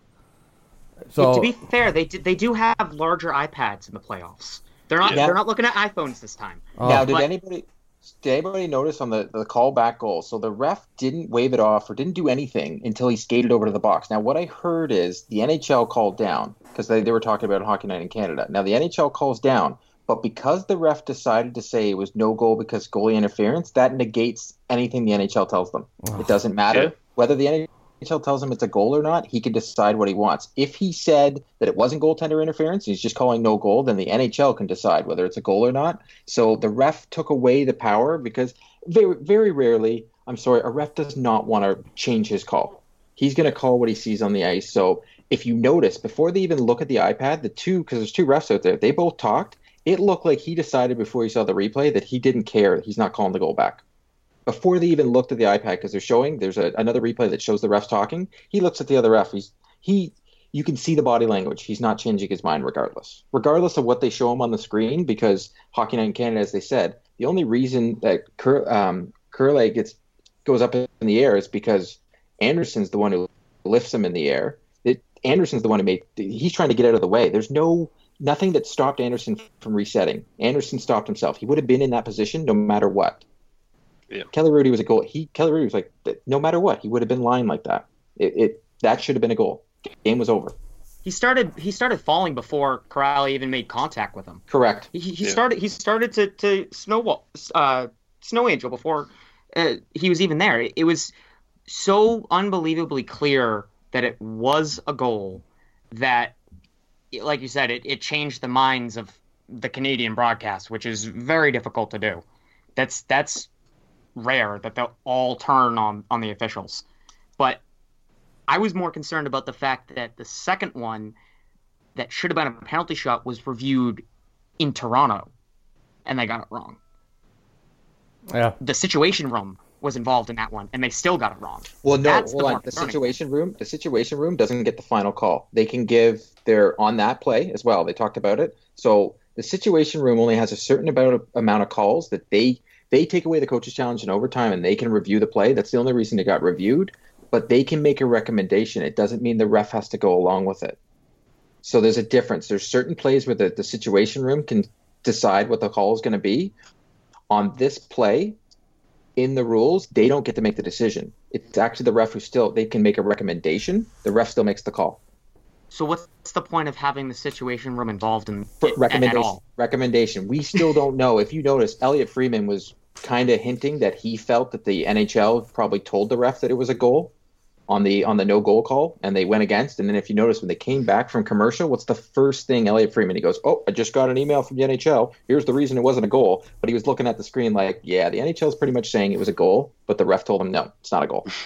So to be fair, they do, they do have larger iPads in the playoffs. They're not Yeah. they're not looking at iPhones this time. Oh. now, did But- anybody did anybody notice on the the callback goal? So the ref didn't wave it off or didn't do anything until he skated over to the box. Now, what I heard is the NHL called down because they, they were talking about Hockey Night in Canada. Now, the NHL calls down, but because the ref decided to say it was no goal because goalie interference, that negates anything the NHL tells them. It doesn't matter Yeah. whether the NHL tells him it's a goal or not. He can decide what he wants. If he said that it wasn't goaltender interference, he's just calling no goal, then the NHL can decide whether it's a goal or not. So the ref took away the power because very, very rarely, I'm sorry, a ref does not want to change his call. He's going to call what he sees on the ice. So if you notice, before they even look at the iPad, the two, because there's two refs out there, they both talked. It looked like he decided before he saw the replay that he didn't care. He's not calling the goal back before they even looked at the iPad because they're showing there's a, another replay that shows the refs talking. He looks at the other ref. He's he you can see the body language. He's not changing his mind regardless. Regardless of what they show him on the screen because Hockey Night in Canada as they said, the only reason that Cur, um, Kuraly gets goes up in the air is because Anderson's the one who lifts him in the air. It, Anderson's the one who made he's trying to get out of the way. There's no nothing that stopped Anderson from resetting. Anderson stopped himself. He would have been in that position no matter what. Kelly Rudy was a goal. He Kelly Rudy was like, no matter what, he would have been lying like that. It, it that should have been a goal. Game was over. He started he started falling before Kuraly even made contact with him. Correct. He, he Yeah. started he started to to snowball uh, snow angel before uh, he was even there. It, it was so unbelievably clear that it was a goal that, like you said, it, it changed the minds of the Canadian broadcast, which is very difficult to do. That's that's rare that they'll all turn on on the officials. But I was more concerned about the fact that the second one that should have been a penalty shot was reviewed in Toronto, and they got it wrong. yeah, The Situation Room was involved in that one, and they still got it wrong. Well, no, That's the hold on. The situation room, the situation room doesn't get the final call. They can give their on that play as well. They talked about it. So the situation room only has a certain amount of, amount of calls that they they take away the coaches challenge in overtime and they can review the play. That's the only reason it got reviewed. But they can make a recommendation. It doesn't mean the ref has to go along with it. So there's a difference. There's certain plays where the, the situation room can decide what the call is going to be. On this play, in the rules, they don't get to make the decision. It's actually the ref who still they can make a recommendation. The ref still makes the call. So what's the point of having the Situation Room involved in For recommendation. Recommendation. We still don't know. If you notice, Elliotte Friedman was kind of hinting that he felt that the NHL probably told the ref that it was a goal on the on the no goal call, and they went against. And then if you notice, when they came back from commercial, what's the first thing Elliotte Friedman? He goes, "Oh, I just got an email from the NHL. Here's the reason it wasn't a goal." But he was looking at the screen like, "Yeah, the NHL is pretty much saying it was a goal, but the ref told him no, it's not a goal."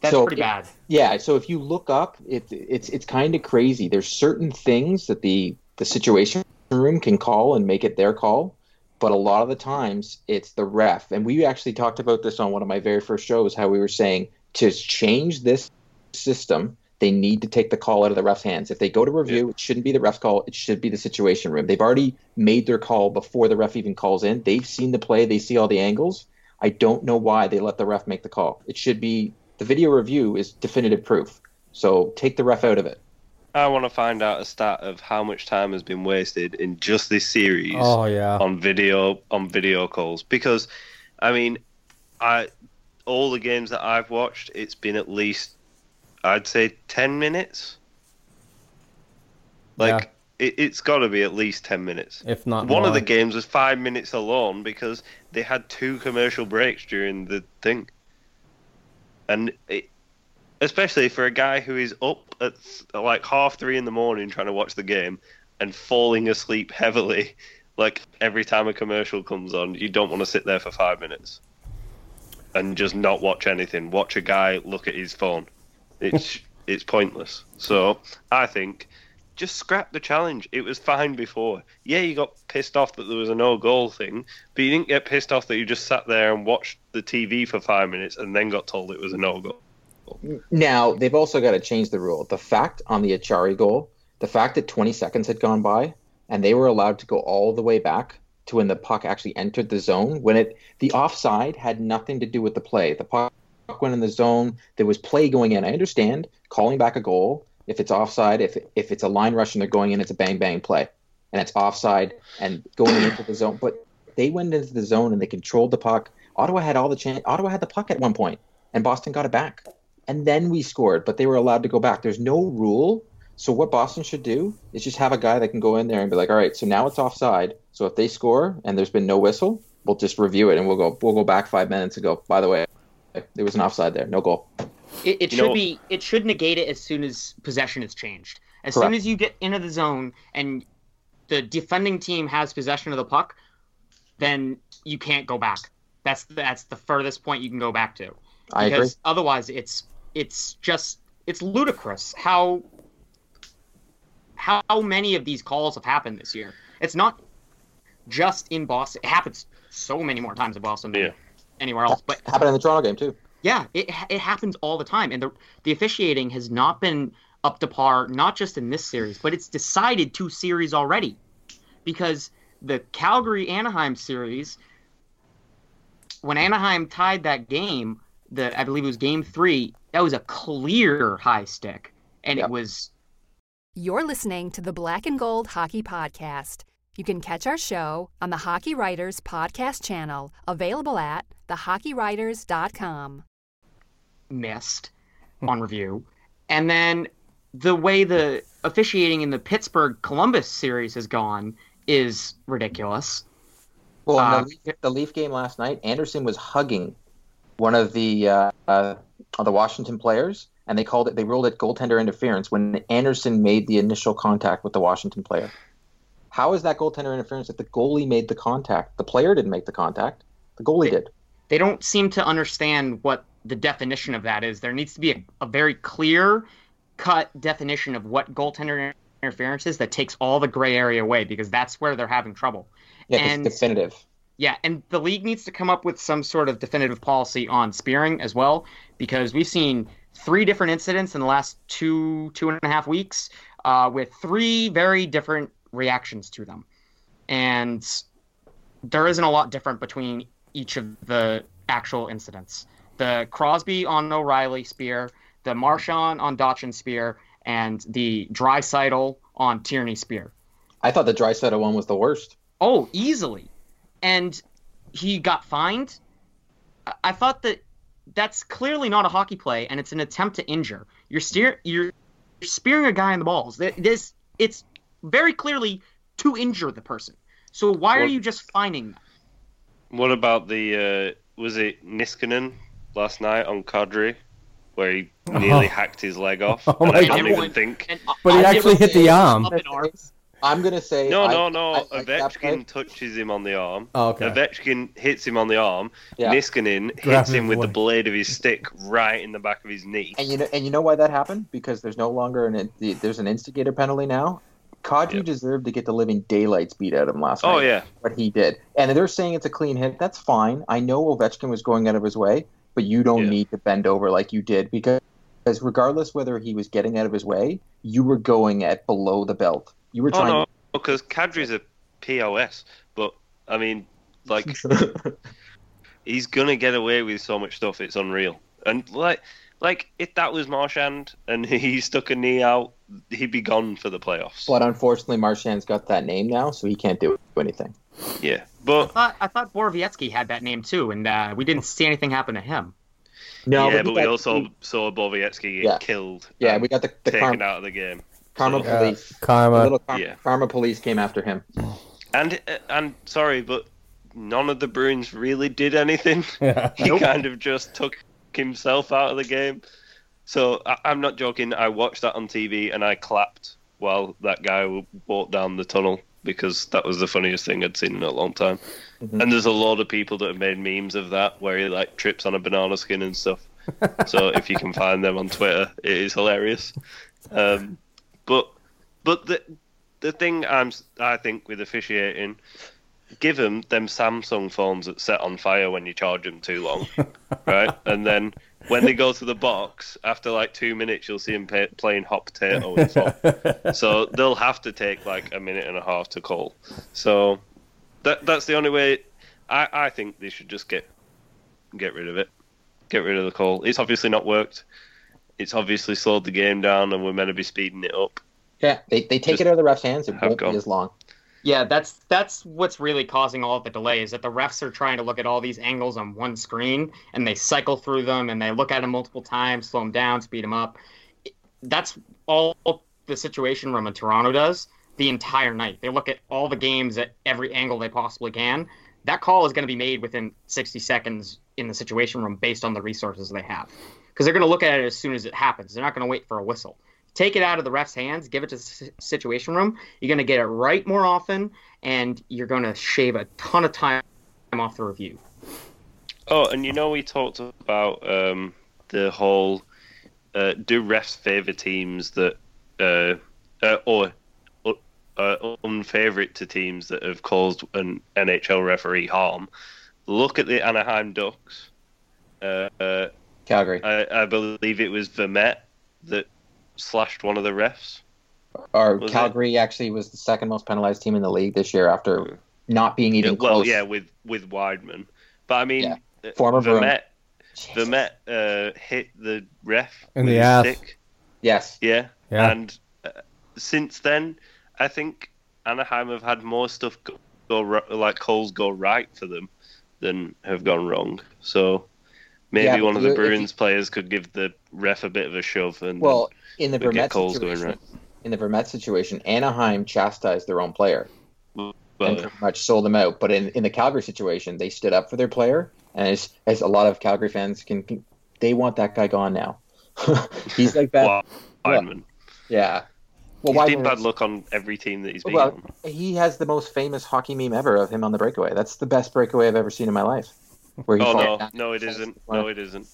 That's So pretty bad. Yeah, so if you look up, it, it's it's kind of crazy. There's certain things that the the situation room can call and make it their call, but a lot of the times it's the ref. And we actually talked about this on one of my very first shows. How we were saying to change this system, they need to take the call out of the ref's hands. If they go to review, it shouldn't be the ref's call. It should be the situation room. They've already made their call before the ref even calls in. They've seen the play. They see all the angles. I don't know why they let the ref make the call. It should be the video review is definitive proof. So take the ref out of it. I want to find out a stat of how much time has been wasted in just this series Oh yeah. on video on video calls. Because I mean I all the games that I've watched it's been at least I'd say 10 minutes. Like it, it's got to be at least 10 minutes. If not one of the games was 5 minutes alone because they had two commercial breaks during the thing. And it, especially for a guy who is up at like half 3 in the morning trying to watch the game and falling asleep heavily like every time a commercial comes on you don't want to sit there for 5 minutes and just not watch anything. Watch a guy look at his phone. It's it's pointless. So i think just scrap the challenge. It was fine before. Yeah you got pissed off that there was a no goal thing but you didn't get pissed off that you just sat there and watched the tv for 5 minutes and then got told it was a no goal Now they've also got to change the rule. The fact on the Acciari goal, the fact that 20 seconds had gone by and they were allowed to go all the way back to when the puck actually entered the zone, when it the offside had nothing to do with the play. The puck went in the zone. There was play going in. I understand calling back a goal if it's offside. If if it's a line rush and they're going in, it's a bang bang play, and it's offside and going into the zone. But they went into the zone and they controlled the puck. Ottawa had all the chance. Ottawa had the puck at one point, and Boston got it back and then we scored, but they were allowed to go back. There's no rule. So what Boston should do is just have a guy that can go in there and be like, all right, so now it's offside. So if they score and there's been no whistle, we'll just review it and we'll go we'll go back five minutes and go. By the way, there was an offside there, no goal. It, it should know- be. It should negate it as soon as possession is changed. As Correct. soon as you get into the zone and the defending team has possession of the puck, then you can't go back. That's that's the furthest point you can go back to. I agree. because otherwise it's it's just it's ludicrous how how many of these calls have happened this year. It's not just in Boston. It happens so many more times in Boston than Yeah. anywhere else. But Happened in the Toronto game too. yeah, it it happens all the time, and the the officiating has not been up to par, not just in this series, but it's decided two series already, because the Calgary Anaheim series, when Anaheim tied that game, the I believe it was Game Three, that was a clear high stick, and Yep. it was You're listening to the Black and Gold Hockey Podcast. You can catch our show on the Hockey Writers Podcast channel, available at thehockeywriters.com. missed on review. And then the way the officiating in the Pittsburgh Columbus series has gone is ridiculous. Well, Uh, the, Leaf, the Leaf game last night, Anderson was hugging one of the uh, uh, of the Washington players, and they called it. They ruled it goaltender interference when Anderson made the initial contact with the Washington player. How is that goaltender interference if the goalie made the contact? The player didn't make the contact. The goalie did. They don't seem to understand what the definition of that is. There needs to be a, a very clear cut definition of what goaltender interference is that takes all the gray area away because that's where they're having trouble. Yeah, And- it's definitive. Yeah, and the league needs to come up with some sort of definitive policy on spearing as well, because we've seen three different incidents in the last two two and a half weeks, uh, with three very different reactions to them, and there isn't a lot different between each of the actual incidents. The Crosby on O'Reilly spear, the Marchand on Dotchin spear, and the Draisaitl on Tierney spear. I thought the dry one was the worst. Oh, easily. And he got fined. I- I thought that that's clearly not a hockey play, and it's an attempt to injure. You're steer you're spearing a guy in the balls. This it's very clearly to injure the person. So why are you just fining them? What about the uh, was it Niskanen last night on Kadri, where he nearly hacked his leg off? Oh and my I God. don't even Everyone- think. And, But he actually hit the say- arm. Up in arms. I'm gonna say No, I- no, no. I- I- Ovechkin touches him on the arm. Oh, okay. Ovechkin hits him on the arm. Yeah. Niskanen Grab hits him him with the blade of his stick right in the back of his knee. And you know, and you know why that happened? Because there's no longer an there's an instigator penalty now. Kadri Yep. deserved to get the living daylights beat out of him last oh, night. Oh yeah, What he did, and they're saying it's a clean hit. That's fine. I know Ovechkin was going out of his way, but you don't Yeah. need to bend over like you did because because regardless whether he was getting out of his way, you were going at below the belt. You were trying. Oh no, because Kadri's a POS, but I mean, like, he's gonna get away with so much stuff. It's unreal. And like, like if that was Marchand and he stuck a knee out, he'd be gone for the playoffs. But unfortunately, Marchand's got that name now, so he can't do anything. Yeah, I but thought I thought Borowiecki had that name too, and uh, we didn't see anything happen to him. No, yeah, he but we got- also he- saw Borowiecki get Yeah. killed. yeah, we got the, the taken karma, out of the game. Karma So- Uh, police. The karma. little karma, Yeah. karma police came after him. And uh, and sorry, but none of the Bruins really did anything. Yeah. he kind of just took himself out of the game. So I, I'm not joking. I watched that on TV and I clapped while that guy walked down the tunnel because that was the funniest thing I'd seen in a long time. And there's a lot of people that have made memes of that where he like trips on a banana skin and stuff. so if you can find them on Twitter, it is hilarious. Um, but but the the thing I'm I think with officiating, give them them Samsung phones that set on fire when you charge them too long, right? And then when they go to the box after like two minutes, you'll see them pay, playing hot potato so they'll have to take like a minute and a half to call. So that that's the only way. I I think they should just get get rid of it, get rid of the call. It's obviously not worked. It's obviously slowed the game down, and we're meant to be speeding it up. Yeah, they, they take Just it out of the ref's hands. It won't gone. be as long. Yeah, that's that's what's really causing all of the delay is that the refs are trying to look at all these angles on one screen and they cycle through them and they look at them multiple times, slow them down, speed them up. That's all the situation room in Toronto does the entire night. They look at all the games at every angle they possibly can. That call is going to be made within 60 seconds in the situation room based on the resources they have. Because they're going to look at it as soon as it happens. They're not going to wait for a whistle take it out of the ref's hands, give it to the situation room. You're going to get it right more often, and you're going to shave a ton of time off the review. Oh, and you know we talked about um, the whole uh, do refs favour teams that uh, uh, or uh, to teams that have caused an NHL referee harm. Look at the Anaheim Ducks. Uh, uh, Calgary. I, I believe it was Vermette that slashed one of the refs. Or Was it? Calgary actually was the second most penalized team in the league this year after not being even Yeah, well, close. yeah, with with Wideman, but I mean, uh, Former Bruin. Vermette, Vermette uh, hit the ref In with the ass. stick. Yes. Yeah, Yeah. and uh, since then, I think Anaheim have had more stuff go, go like calls go right for them than have gone wrong. So maybe Yeah, one of the if you- Bruins players could give the ref a bit of a shove and Well, in the Vermette calls going situation, right. in the Vermette situation, Anaheim chastised their own player and pretty much sold them out. But in, in the Calgary situation, they stood up for their player, and as, as a lot of Calgary fans can, they want that guy gone now. He's like bad. well, yeah. Well, He's why been bad luck on every team that he's been Well, on. he has the most famous hockey meme ever of him on the breakaway. That's the best breakaway I've ever seen in my life. Where he Oh no, down- no, it falls isn't. No, it isn't.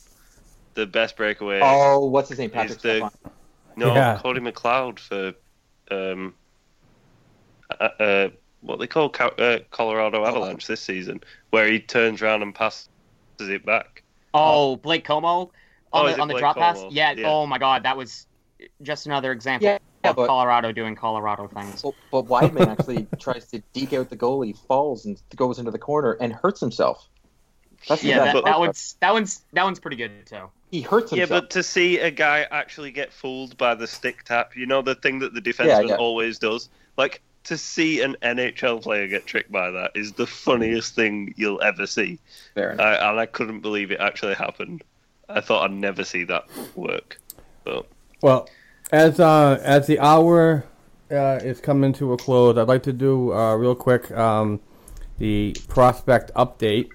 The best breakaway. Oh, what's his name? Patrick the- No, Yeah. Cody McLeod for um, uh, uh, what they call Co- uh, Colorado Avalanche this season, where he turns around and passes it back. Oh, Blake Comeau Oh, on is the, on the Blake drop pass? Yeah, Yeah. Oh my God, that was just another example Yeah, yeah, of but- Colorado doing Colorado things. But, but Wideman actually tries to deke out the goalie, falls and goes into the corner and hurts himself. That's Yeah, that, that one's that one's that one's pretty good too. he hurts himself. Yeah, but to see a guy actually get fooled by the stick tap, you know, the thing that the defenseman Yeah, yeah. always does, like to see an NHL player get tricked by that is the funniest thing you'll ever see. Fair. I, and I couldn't believe it actually happened. I thought I'd never see that work. But Well, as uh, as the hour uh, is coming to a close, I'd like to do uh, real quick um, the prospect update.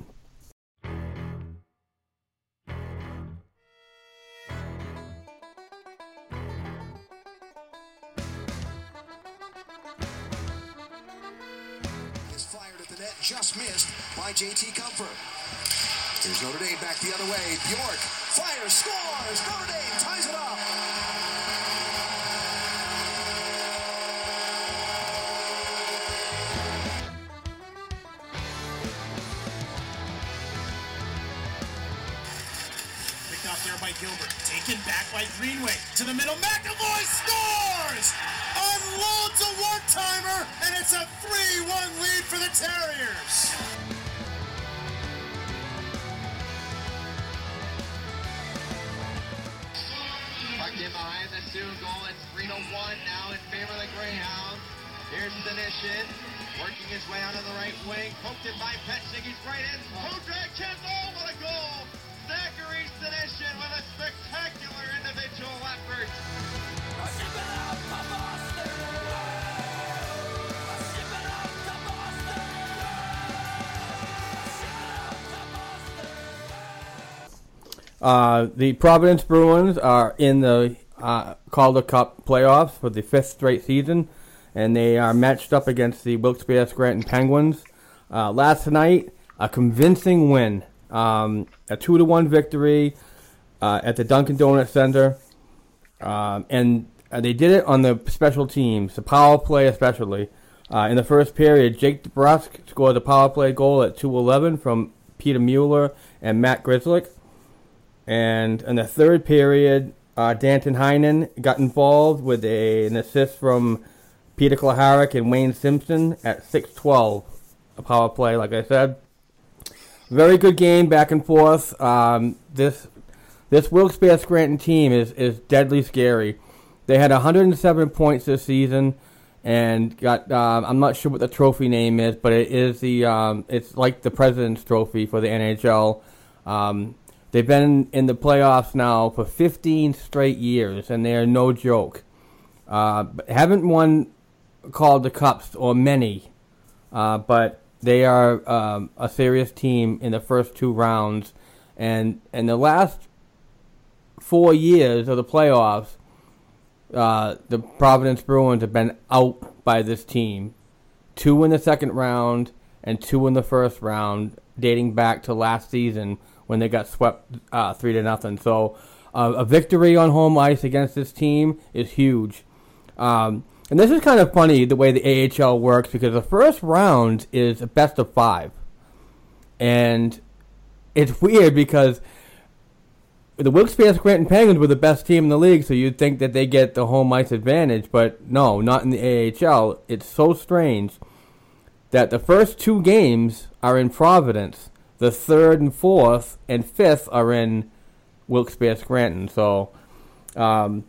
Uh, the Providence Bruins are in the uh, Calder Cup playoffs for the fifth straight season, and they are matched up against the Wilkes-Barre Scranton Penguins. Uh, last night, a convincing win, um, a two to one victory uh, at the Dunkin' Donuts Center, um, and uh, they did it on the special teams, the power play especially. In the first period, Jake DeBrusk scored the power play goal at 2:11 from Peter Mueller and Matt Grzelcyk. And in the third period, uh, Danton Heinen got involved with a, an assist from Peter Cehlarik and Wayne Simpson at 6:12, a power play. Like I said, very good game back and forth. Um, this this Wilkes-Barre Scranton team is is deadly scary. They had 107 points this season, and got um, I'm not sure what the trophy name is, but it is the um, it's like the President's Trophy for the NHL. Um, They've been in the playoffs now for 15 straight years, and they are no joke. Uh, haven't won called the cups or many, uh, but they are um, a serious team in the first two rounds, and in the last four years of the playoffs, uh, the Providence Bruins have been out by this team, two in the second round and two in the first round, dating back to last season when they got swept uh, three to nothing. So uh, a victory on home ice against this team is huge. Um, and this is kind of funny the way the AHL works because the first round is a best of five, and it's weird because the Wilkes-Barre Scranton Penguins were the best team in the league, so you'd think that they get the home ice advantage, but no, not in the AHL. It's so strange that the first two games are in Providence the third and fourth and fifth are in Wilkes-Barre Scranton. So, um,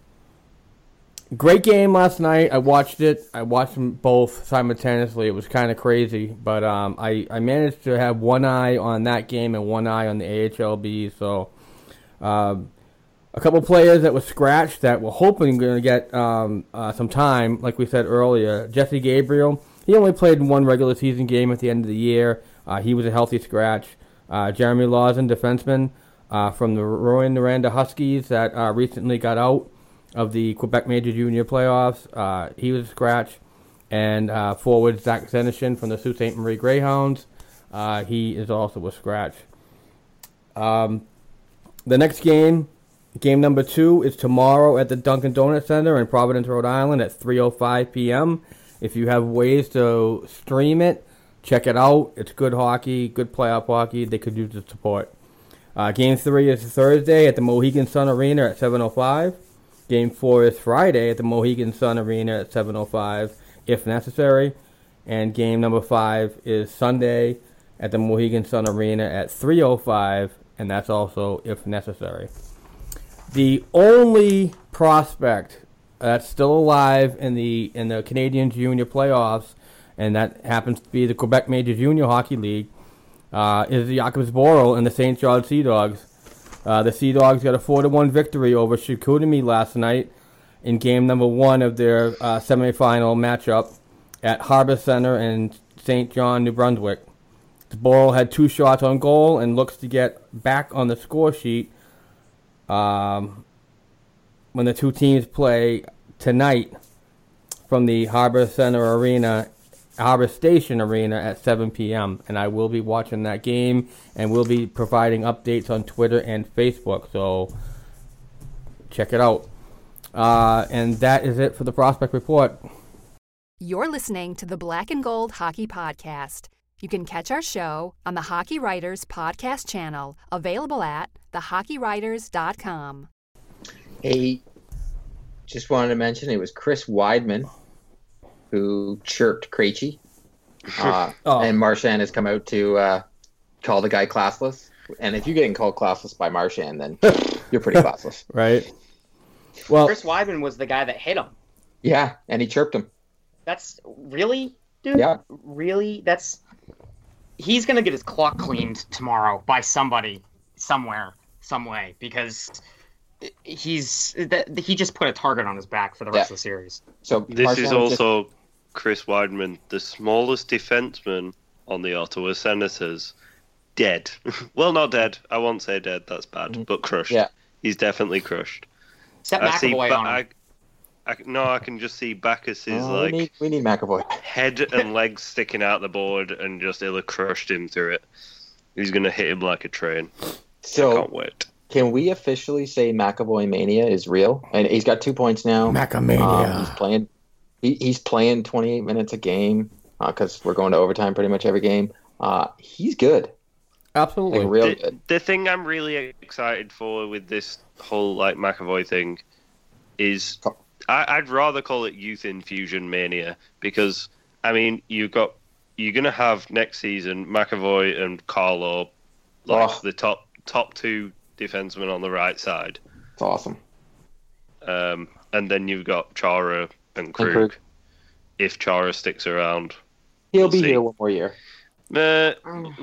great game last night. I watched it. I watched them both simultaneously. It was kind of crazy, but um, I I managed to have one eye on that game and one eye on the AHLB. So, um, a couple players that were scratched that were hoping going to get um, uh, some time, like we said earlier. Jesse Gabrielle. He only played in one regular season game at the end of the year. Uh, he was a healthy scratch. Uh, Jeremy Lauzon, defenseman uh, from the Rouyn-Noranda Huskies that uh, recently got out of the Quebec Major Junior playoffs. He was a scratch. And forward Zach Senyshyn from the Sault Ste. Marie Greyhounds. He is also a scratch. Um, the next game, game number two, is tomorrow at the Dunkin' Donuts Center in Providence, Rhode Island at 3.05 p.m. If you have ways to stream it, check it out. It's good hockey, good playoff hockey. They could use the support. Uh, game three is Thursday at the Mohegan Sun Arena at 7:05. Game four is Friday at the Mohegan Sun Arena at 7:05, if necessary. And game number five is Sunday at the Mohegan Sun Arena at 3:05, and that's also if necessary. The only prospect that's still alive in the in the Canadian Junior playoffs and that happens to be the Quebec Major Junior Hockey League, uh, is the Jakub Zboril and the St. George Sea Dogs. Uh, the Sea Dogs got a 4 to 1 victory over Chicoutimi last night in game number one of their uh, semifinal matchup at Harbor Center in St. John, New Brunswick. The Borough had two shots on goal and looks to get back on the score sheet um, when the two teams play tonight from the Harbor Center Arena Harbor Station Arena at 7 p.m. And I will be watching that game and we'll be providing updates on Twitter and Facebook. So check it out. Uh, and that is it for the Prospect Report. You're listening to the Black and Gold Hockey Podcast. You can catch our show on the Hockey Writers podcast channel, available at thehockeywriters.com. Hey, just wanted to mention it was Chris Wideman who chirped Krejci. Uh, Oh. And Marchand has come out to uh, call the guy classless. And if you're getting called classless by Marchand, then you're pretty classless. Right. Well, Chris Wideman was the guy that hit him. Yeah, and he chirped him. That's really, dude. Yeah. Really, that's. He's gonna get his clock cleaned tomorrow by somebody, somewhere, some way, because he's that he just put a target on his back for the rest Yeah. of the series. So This Marchand is just- also Chris Wideman, the smallest defenseman on the Ottawa Senators, dead. well, not dead. I won't say dead. That's bad, but crushed. Yeah. he's definitely crushed. Set I see. McAvoy on. I, I, no, I can just see Backes is Oh, like we need we need McAvoy. head and legs sticking out the board, and just it'll have crushed him through it. He's gonna hit him like a train. I So can't wait. can we officially say McAvoy mania is real? And he's got two points now. Macamania. Um, he's playing. He, he's playing 28 minutes a game because we're going to overtime pretty much every game. Uh, he's good, Absolutely. like real the, good. the thing I'm really excited for with this whole like McAvoy thing is I, I'd rather call it youth infusion mania because I mean you've got you're gonna have next season McAvoy and Carlo like Oh. the top top two defensemen on the right side, It's awesome. um, and then you've got Chara and Krug. Krug. If Chara sticks around, He'll We'll be see. here one more year. uh,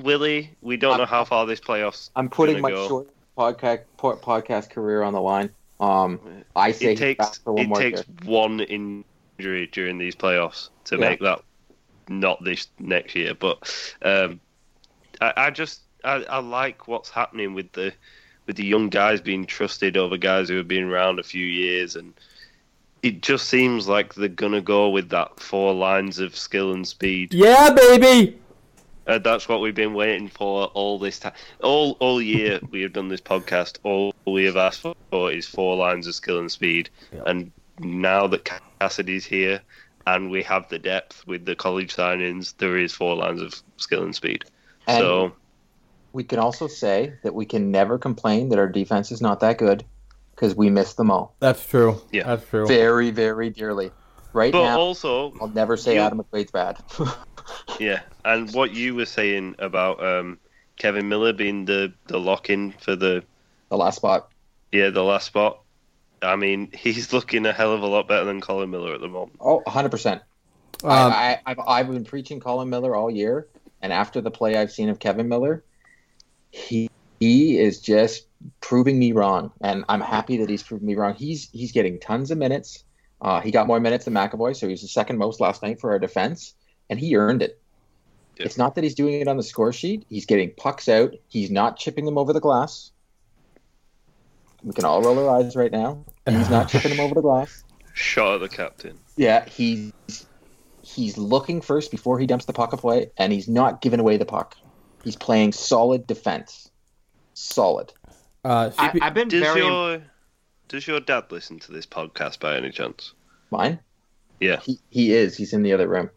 Willie, we don't know how far this playoffs. I'm putting my go. short podcast podcast career on the line. Um, I say it takes for one it more takes year. one injury during these playoffs to Yeah. make that not this next year. But um, I, I just I, I like what's happening with the with the young guys being trusted over guys who have been around a few years, and it just seems like they're gonna go with that four lines of skill and speed. Yeah, baby. Uh, that's what we've been waiting for all this time. All all year we have done this podcast. All we have asked for is four lines of skill and speed. And now that Cassidy's here, and we have the depth with the college signings, there is four lines of skill and speed. And so we can also say that we can never complain that our defense is not that good because we miss them all That's true. Yeah. That's true. very, very dearly. Right But now, also, I'll never say you- Adam McQuaid's bad. yeah, and what you were saying about um, Kevan Miller being the the lock in for the the last spot. yeah the last spot. I mean, he's looking a hell of a lot better than Colin Miller at the moment. Oh, 100%. Um, I, I, I've, I've been preaching Colin Miller all year, and after the play I've seen of Kevan Miller, he he is just proving me wrong, and I'm happy that he's proving me wrong. He's he's getting tons of minutes. Uh, he got more minutes than McAvoy, so he's the second most last night for our defense, and he earned it. Yeah. It's not that he's doing it on the score sheet. He's getting pucks out. He's not chipping them over the glass. We can all roll our eyes right now. He's not chipping them over the glass. Shot at the captain. Yeah, he's he's looking first before he dumps the puck away, and he's not giving away the puck. He's playing solid defense. Solid. Uh, I, CP I've been Does very. your does your dad listen to this podcast by any chance? Mine? Yeah, He he is. He's in the other room.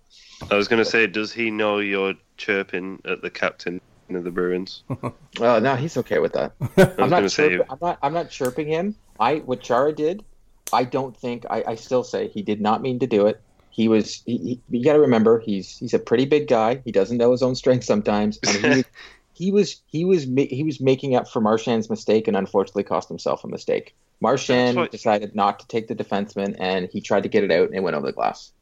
I was going to say, does he know you're chirping at the captain of the Bruins? oh, no, he's okay with that. I was I'm not to say, chirping, I'm not I'm not chirping him. I what Chara did, I don't think I, I still say he did not mean to do it. He was he, he, you got to remember he's he's a pretty big guy. He doesn't know his own strength sometimes, and he was he was he was ma- he was making up for Marchand's mistake, and unfortunately cost himself a mistake. Marchand what- decided not to take the defenseman, and he tried to get it out and it went over the glass.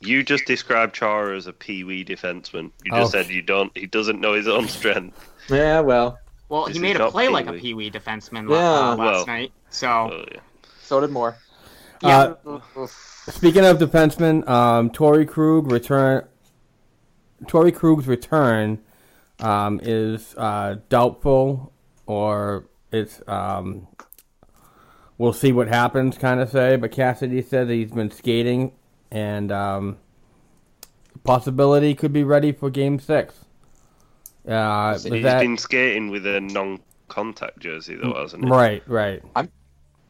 you just described Chara as a pee-wee defenseman. You just Oh. said you don't. He doesn't know his own strength. Yeah, well, Well, he made a not play like a Pee-wee. Pee Wee defenseman Yeah. la- uh, last Well. night. So, Oh, yeah. so did more. yeah. Uh, Speaking of defensemen, um, Torrey Krug return. Torrey Krug's return um, is uh, doubtful, or it's um, we'll see what happens, kind of say. But Cassidy said he's been skating, and um, possibility could be ready for Game Six. Uh, was He's that been skating with a non-contact jersey, though, hasn't he? right? Right.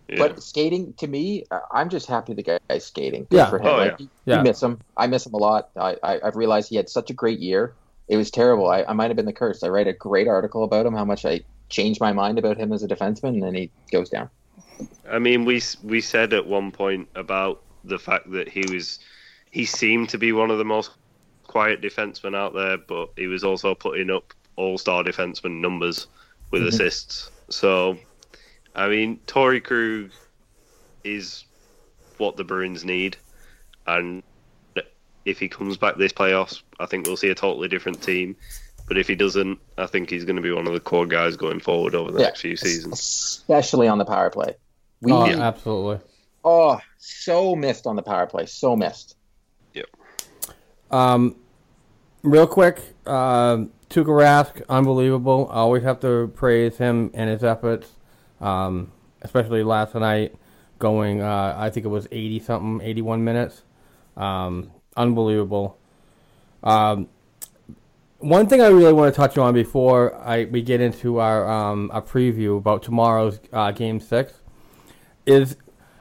Yeah. But skating to me, I- I'm just happy the guy's skating. Good Yeah. for him. Oh, like, yeah. you, Yeah. miss him. I miss him a lot. I, I I've realized he had such a great year, it was terrible. I, I might have been the curse. I write a great article about him, how much I changed my mind about him as a defenseman, and then he goes down. I mean, we we said at one point about the fact that he was he seemed to be one of the most quiet defensemen out there, but he was also putting up all star defenseman numbers with Mhm. assists. So, I mean, Torrey Krug is what the Bruins need, and if he comes back this playoffs, I think we'll see a totally different team. But if he doesn't, I think he's going to be one of the core guys going forward over the Yeah. next few seasons. Especially on the power play. We, oh, oh, absolutely. Oh, so missed on the power play. So missed. Um, real quick, um, Tuukka Rask, unbelievable. I always have to praise him and his efforts, um, especially last night, going. Uh, I think it was eighty something, eighty-one minutes. Um, unbelievable. Um, one thing I really want to touch on before I we get into our um, preview about tomorrow's uh, game six is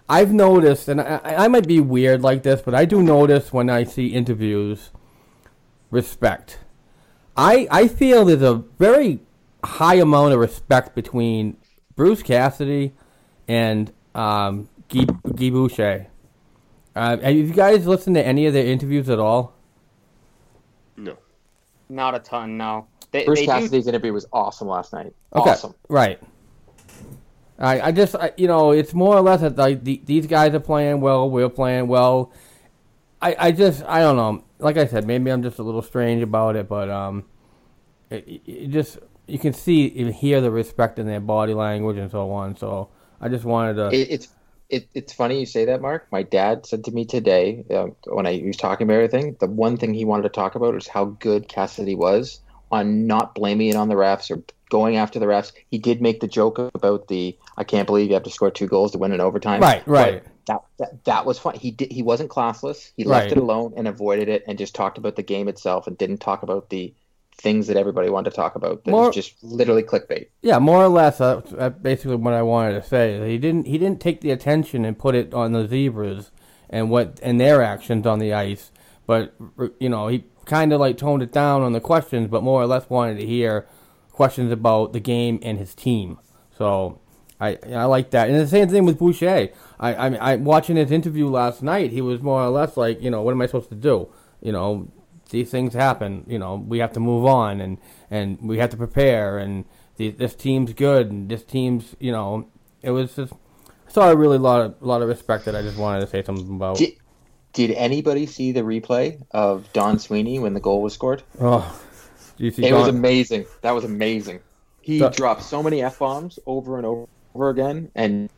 I've noticed, and I, I might be weird like this, but I do notice when I see interviews, respect. I I feel there's a very high amount of respect between Bruce Cassidy and um, Guy, Guy Boucher. Uh, have you guys listened to any of their interviews at all? No. Not a ton, no. They, Bruce they do Cassidy's interview was awesome last night. Okay, Awesome. right. I I just I, you know it's more or less that like the, these guys are playing well, we're playing well. I I just I don't know. Like I said, maybe I'm just a little strange about it, but um, it, it- it just you can see and hear the respect in their body language and so on. So I just wanted to. It, it's it, it's funny you say that, Mark. My dad said to me today uh, when I he was talking about everything, the one thing he wanted to talk about was how good Cassidy was on not blaming it on the refs or going after the refs. He did make the joke about the I can't believe you have to score two goals to win in overtime. Right, right. That, that that was fun. He did. He wasn't classless. He left Right. it alone and avoided it, and just talked about the game itself, and didn't talk about the things that everybody wanted to talk about. That More- was just literally clickbait. Yeah, more or less. That's, that's basically what I wanted to say. He didn't. He didn't take the attention and put it on the zebras and what and their actions on the ice. But you know, he kind of like toned it down on the questions, but more or less wanted to hear questions about the game and his team. So I I like that. And the same thing with Boucher. I I I watching his interview last night. He was more or less like, you know, what am I supposed to do? You know, these things happen. You know, we have to move on and and we have to prepare. And the, this team's good, and this team's, you know, it was just. I saw a really lot of lot of respect that I just wanted to say something about. Did, did anybody see the replay of Don Sweeney when the goal was scored? Oh, do you see It was amazing. That was amazing. He Don- dropped so many f bombs over and over, over again, and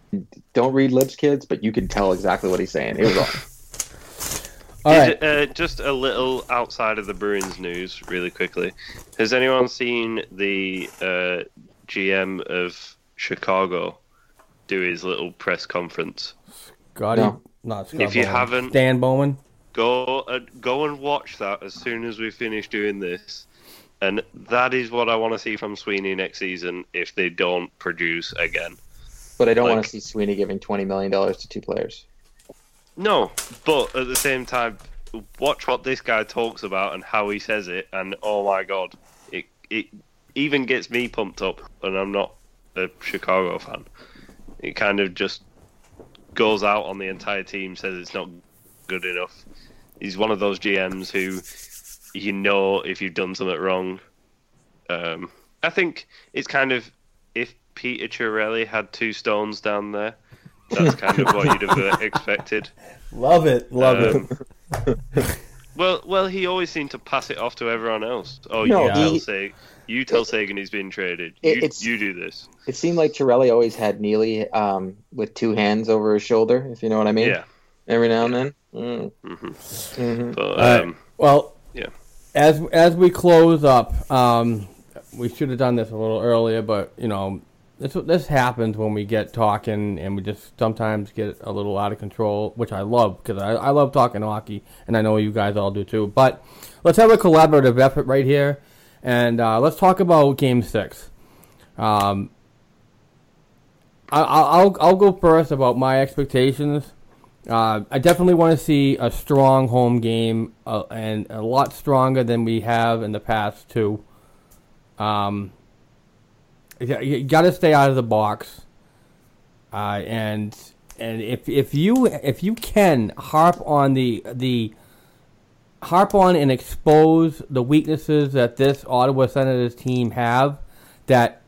don't read lips, kids, but you can tell exactly what he's saying. It was awesome. All Is right. it, uh, just a little outside of the Bruins news, really quickly. Has anyone seen the uh, GM of Chicago do his little press conference? Scotty, No. not Scott If you Bowman. haven't- Stan Bowman. Go uh, go and watch that as soon as we finish doing this. And that is what I want to see from Sweeney next season if they don't produce again. But I don't want to see Sweeney giving twenty million dollars to two players. No, but at the same time, watch what this guy talks about and how he says it, and oh my god, it it even gets me pumped up, and I'm not a Chicago fan. It kind of just goes out on the entire team, says it's not good enough. He's one of those GMs who you know if you've done something wrong. Um, I think it's kind of if Peter Chiarelli had two stones down there. That's kind of what you'd have uh, expected. Love it, love Um, Well, well, he always seemed to pass it off to everyone else. Oh, No, you tell he- Seguin, you tell Seguin he's been traded. It- You, you do this. It seemed like Chiarelli always had Neely um, with two hands over his shoulder, if you know what I mean. Yeah. Every now and then. Mm. hmm Mhm. But All right. um, Well, yeah. as as we close up, um, we should have done this a little earlier, but you know, this this happens when we get talking and we just sometimes get a little out of control, which I love because I, I love talking hockey, and I know you guys all do too. But let's have a collaborative effort right here, and uh, let's talk about Game Six. Um, I, I'll I'll go first about my expectations. uh, I definitely want to see a strong home game uh, and a lot stronger than we have in the past too. Um, you, got to stay out of the box, uh, and and if if you if you can harp on the the harp on and expose the weaknesses that this Ottawa Senators team have that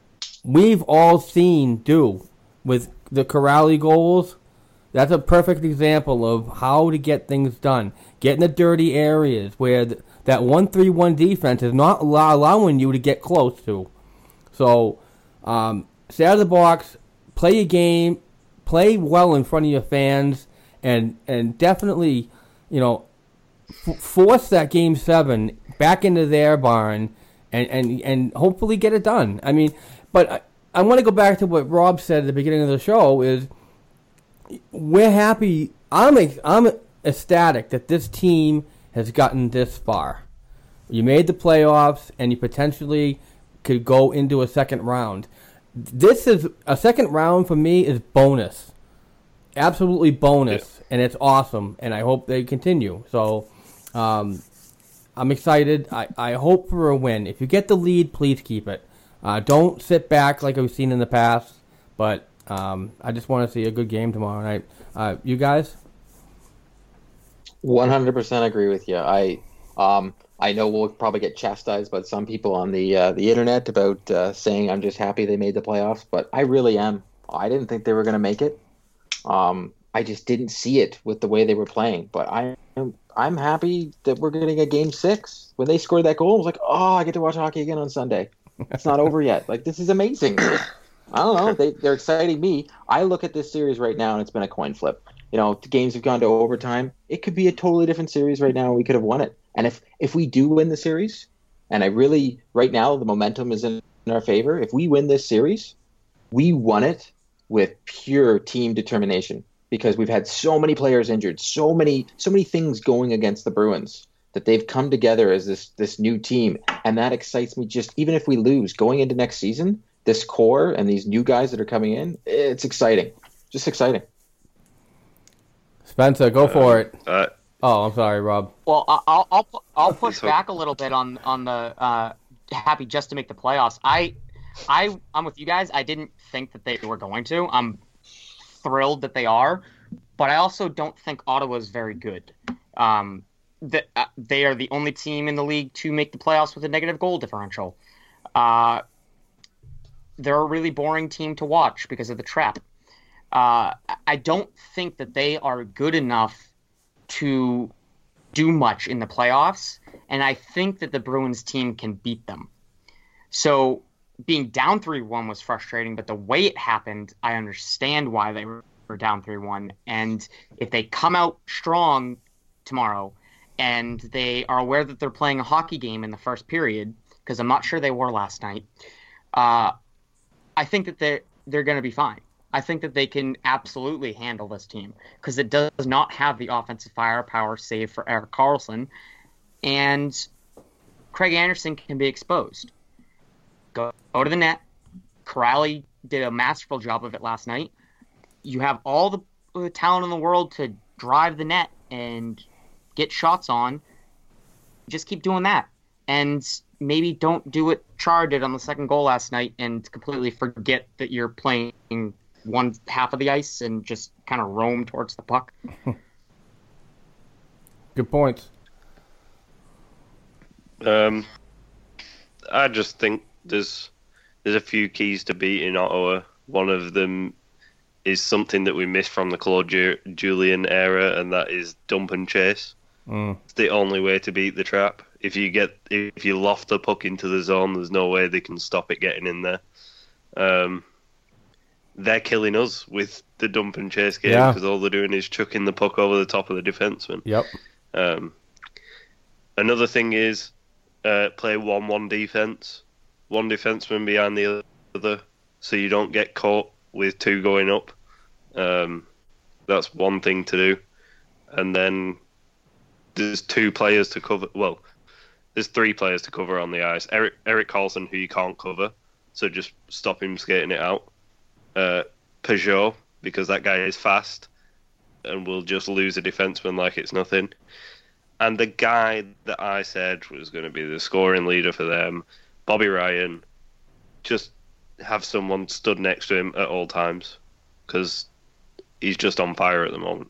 we've all seen do with the Kuraly goals. That's a perfect example of how to get things done. Get in the dirty areas where th- that one-three-one defense is not allow- allowing you to get close to. So, um, stay out of the box, play your game, play well in front of your fans, and and definitely, you know, f- force that game seven back into their barn, and and and hopefully get it done. I mean, but I, I want to go back to what Rob said at the beginning of the show. Is we're happy. I'm I'm ecstatic that this team has gotten this far. You made the playoffs, and you potentially could go into a second round. This is a second round for me is bonus, absolutely bonus, and it's awesome. And I hope they continue. So, um, I'm excited. I, I hope for a win. If you get the lead, please keep it. Uh, don't sit back like we've seen in the past. But um, I just want to see a good game tomorrow night. Uh, you guys? One hundred percent agree with you. I um I know we'll probably get chastised by some people on the uh, the internet about uh, saying I'm just happy they made the playoffs, but I really am. I didn't think they were going to make it. Um, I just didn't see it with the way they were playing. But I am I'm happy that we're getting a game six. When they scored that goal, I was like, oh, I get to watch hockey again on Sunday. It's not over yet. Like this is amazing. I don't know. They they're exciting me. I look at this series right now, and it's been a coin flip. You know, the games have gone to overtime. It could be a totally different series right now. We could have won it. And if if we do win the series, and I really right now the momentum is in our favor. If we win this series, we won it with pure team determination because we've had so many players injured, so many so many things going against the Bruins that they've come together as this this new team, and that excites me. Just even if we lose going into next season, this core and these new guys that are coming in, it's exciting, just exciting. Spencer, go for it. Uh, Oh, I'm sorry, Rob. Well, I- I'll I'll I'll push So- back a little bit on on the uh, happy just to make the playoffs. I I I'm with you guys. I didn't think that they were going to. I'm thrilled that they are, but I also don't think Ottawa's very good. Um, that uh, they are the only team in the league to make the playoffs with a negative goal differential. Uh, they're a really boring team to watch because of the trap. Uh, I don't think that they are good enough to do much in the playoffs, and I think that the Bruins team can beat them. So being down 3 1 was frustrating, but the way it happened, I understand why they were down 3 1. And if they come out strong tomorrow and they are aware that they're playing a hockey game in the first period, because I'm not sure they were last night, uh, I think that they're, they're going to be fine. I think that they can absolutely handle this team because it does not have the offensive firepower, save for Erik Karlsson, and Craig Anderson can be exposed. Go, go to the net. Kuraly did a masterful job of it last night. You have all the uh, talent in the world to drive the net and get shots on. Just keep doing that, and maybe don't do what Char did on the second goal last night and completely forget that you're playing one half of the ice and just kind of roam towards the puck. Good point. Um, I just think there's there's a few keys to beating Ottawa. One of them is something that we missed from the Claude Julien era, and that is dump and chase. Mm. It's the only way to beat the trap. If you get if you loft the puck into the zone, there's no way they can stop it getting in there. Um, they're killing us with the dump and chase game Yeah. because all they're doing is chucking the puck over the top of the defenseman. Yep. Um, another thing is uh, play one-one defense, one defenseman behind the other, so you don't get caught with two going up. Um, that's one thing to do, and then there's two players to cover. Well, there's three players to cover on the ice. Erik Erik Karlsson, who you can't cover, so just stop him skating it out. Uh, Pageau, because that guy is fast, and we'll just lose a defenseman like it's nothing. And the guy that I said was going to be the scoring leader for them, Bobby Ryan, just have someone stood next to him at all times because he's just on fire at the moment.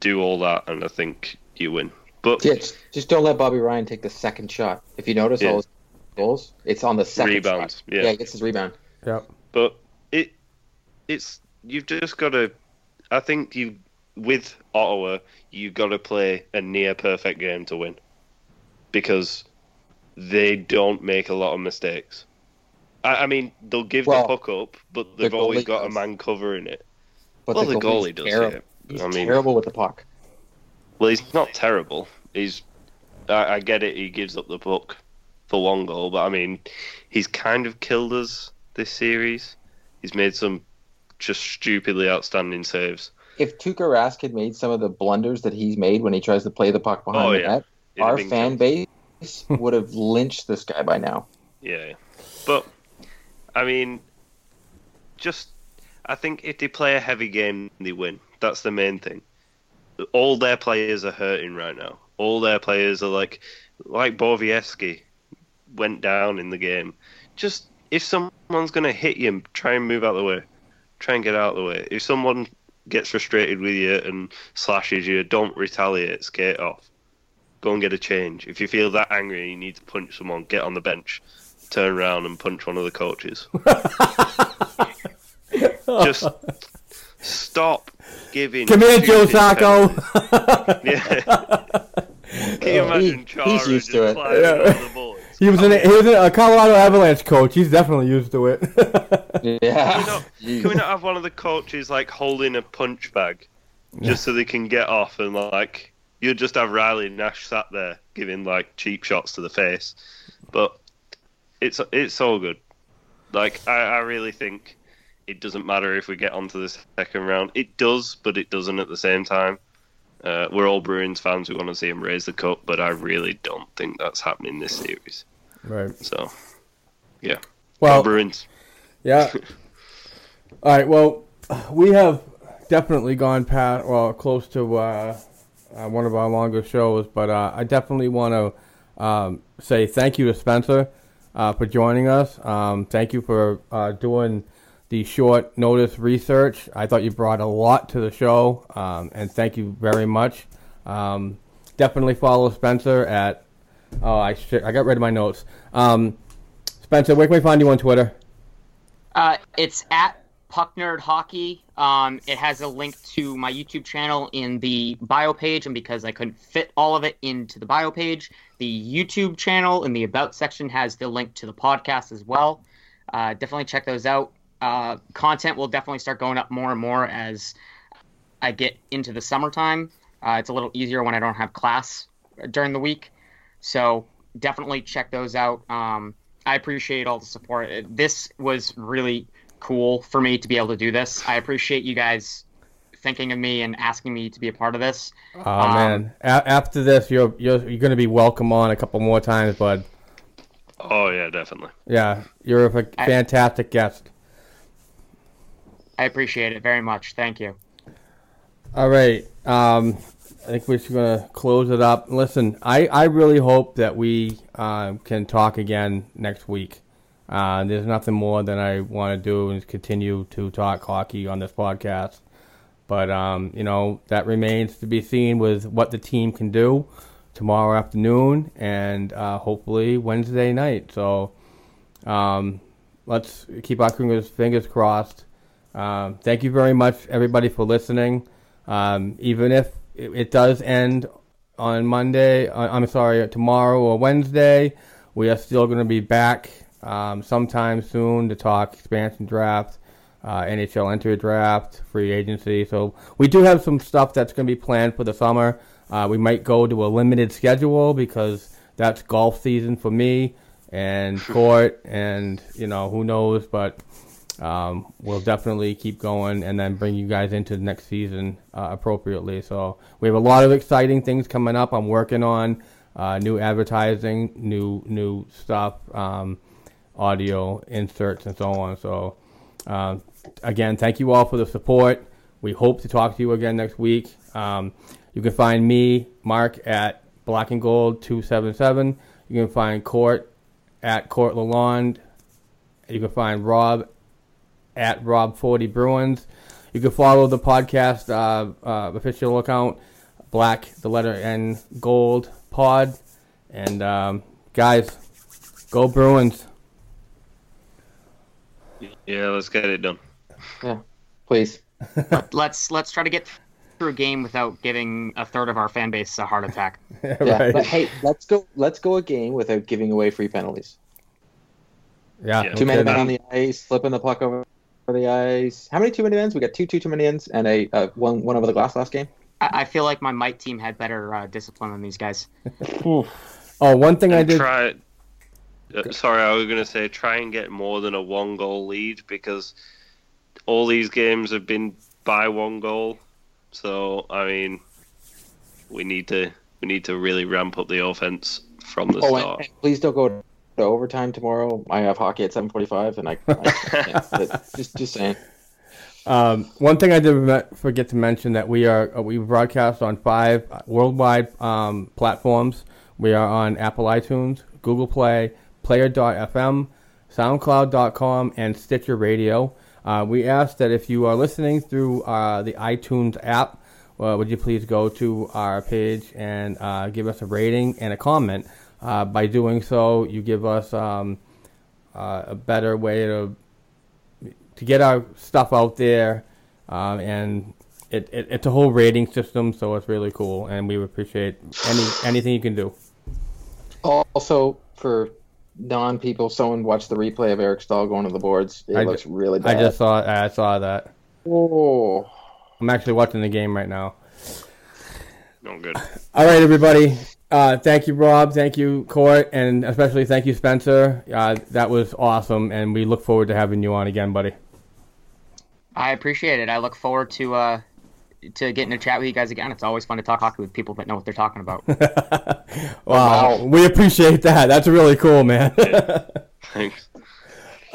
Do all that, and I think you win. But Yeah, just, just don't let Bobby Ryan take the second shot. If you notice Yeah. all his goals, it's on the second Rebounds, shot. yeah. he gets his rebound. Yep. but it it's you've just got to. I think you with Ottawa, you've got to play a near perfect game to win because they don't make a lot of mistakes. I, I mean, they'll give Well, the puck up, but they've always goalie got a man covering it. But well, the the, goalie's goalie does. Yeah. He's I mean, terrible with the puck. well, he's not terrible. He's. I, I get it. He gives up the puck for one goal, but I mean, he's kind of killed us this series. He's made some just stupidly outstanding saves. If Tuukka Rask had made some of the blunders that he's made when he tries to play the puck behind Oh, the yeah. net, It'd our fan base would have lynched this guy by now. Yeah, but I mean, just I think if they play a heavy game, they win. That's the main thing. All their players are hurting right now. All their players are like, like Borowiecki went down in the game. Just if someone's gonna hit you, try and move out of the way. Try and get out of the way. If someone gets frustrated with you and slashes you, don't retaliate. Skate off. Go and get a change. If you feel that angry, and you need to punch someone. Get on the bench turn around and punch one of the coaches. Just stop giving. Come here, Joe stupid Sacco. yeah. Can you imagine he- Chara he's used just to it. climbing Yeah. Over the boards? He was in a, he was a Colorado Avalanche coach. He's definitely used to it. Yeah. Can we, not, can we not have one of the coaches like holding a punch bag just so they can get off and like you just have Riley Nash sat there giving like cheap shots to the face, but it's it's all good. Like I, I really think it doesn't matter if we get onto the second round. It does, but it doesn't at the same time. Uh, we're all Bruins fans. We want to see him raise the cup, but I really don't think that's happening this series. right. So, yeah. Well, Bruins. Yeah. All right. Well, we have definitely gone past, well, close to uh, uh, one of our longer shows, but uh, I definitely want to um, say thank you to Spencer uh, for joining us. Um, thank you for uh, doing the short notice research. I thought you brought a lot to the show, um, and thank you very much. Um, definitely follow Spencer at. Oh, I shit, I got rid of my notes. Um, Spencer, where can we find you on Twitter? Uh, it's at Puck Nerd Hockey. Um, it has a link to my YouTube channel in the bio page, and because I couldn't fit all of it into the bio page, the YouTube channel in the About section has the link to the podcast as well. Uh, definitely check those out. Uh, content will definitely start going up more and more as I get into the summertime. Uh, it's a little easier when I don't have class during the week. So definitely check those out. Um, I appreciate all the support. This was really cool for me to be able to do this. I appreciate you guys thinking of me and asking me to be a part of this. Oh Um, man! A- after this, you're you're you're going to be welcome on a couple more times, bud. Oh yeah, definitely. Yeah, you're a fa- I- fantastic guest. I appreciate it very much. Thank you. All right, um, I think we're just going to close it up. Listen, I I really hope that we uh, can talk again next week. Uh, there's nothing more than I want to do is continue to talk hockey on this podcast. But um, you know that remains to be seen with what the team can do tomorrow afternoon and uh, hopefully Wednesday night. So um, let's keep our fingers crossed. Um, thank you very much, everybody, for listening. Um, even if it, it does end on Monday, uh, I'm sorry, tomorrow or Wednesday, we are still going to be back um, sometime soon to talk expansion draft, uh, NHL entry draft, free agency. So we do have some stuff that's going to be planned for the summer. Uh, we might go to a limited schedule because that's golf season for me and court, and you know who knows, but um, we'll definitely keep going and then bring you guys into the next season uh, appropriately. So we have a lot of exciting things coming up. I'm working on uh, new advertising, new new stuff, um, audio inserts, and so on. So um, again, thank you all for the support. We We hope to talk to you again next week. Um, you can find me, Mark, at Black and Gold 277. You can find Court at Court Lalonde. You can find Rob at Rob40 Bruins. You can follow the podcast uh, uh, official account, Black, the letter N, Gold Pod. And um, guys, go Bruins. Yeah, let's get it done. Yeah, please. Let, let's let's try to get through a game without giving a third of our fan base a heart attack. Yeah, right. but hey, let's go. Let's go a game without giving away free penalties. Yeah. Yeah. Two many men on the ice, flipping the puck over the ice. How many two many men? We got two two too many ends and a uh, one one over the glass last game. I, I feel like my might team had better uh, discipline than these guys. Oh, one thing I And did. try. Uh, sorry, I was going to say try and get more than a one goal lead because all these games have been by one goal. So I mean, we need to we need to really ramp up the offense from the Oh, and, start. and please don't go to overtime tomorrow. I have hockey at seven forty-five, and I, I just just saying. Um, one thing I did forget to mention that we are uh, we broadcast on five worldwide um, platforms. We are on Apple iTunes, Google Play, Player.fm, SoundCloud.com, and Stitcher Radio. Uh, we ask that if you are listening through uh, the iTunes app, uh, would you please go to our page and uh, give us a rating and a comment? Uh, by doing so, you give us um, uh, a better way to to get our stuff out there, um, and it, it, it's a whole rating system, so it's really cool, and we appreciate any anything you can do. Also, for non-people, someone watched the replay of Eric Staal going to the boards. It I looks ju- really I just saw I saw that. Oh, I'm actually watching the game right now. Not good. All right, everybody. Uh, thank you, Rob. Thank you, Court, and especially thank you, Spencer. Uh, that was awesome, and we look forward to having you on again, buddy. I appreciate it. I look forward to uh, to getting to chat with you guys again. It's always fun to talk hockey with people that know what they're talking about. Wow, we appreciate that. That's really cool, man. Thanks.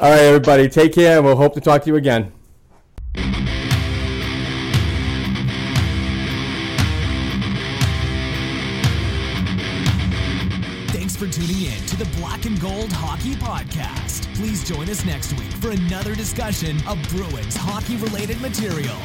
All right, everybody. Take care, and we'll hope to talk to you again. the Black and Gold Hockey Podcast. Please join us next week for another discussion of Bruins hockey related material.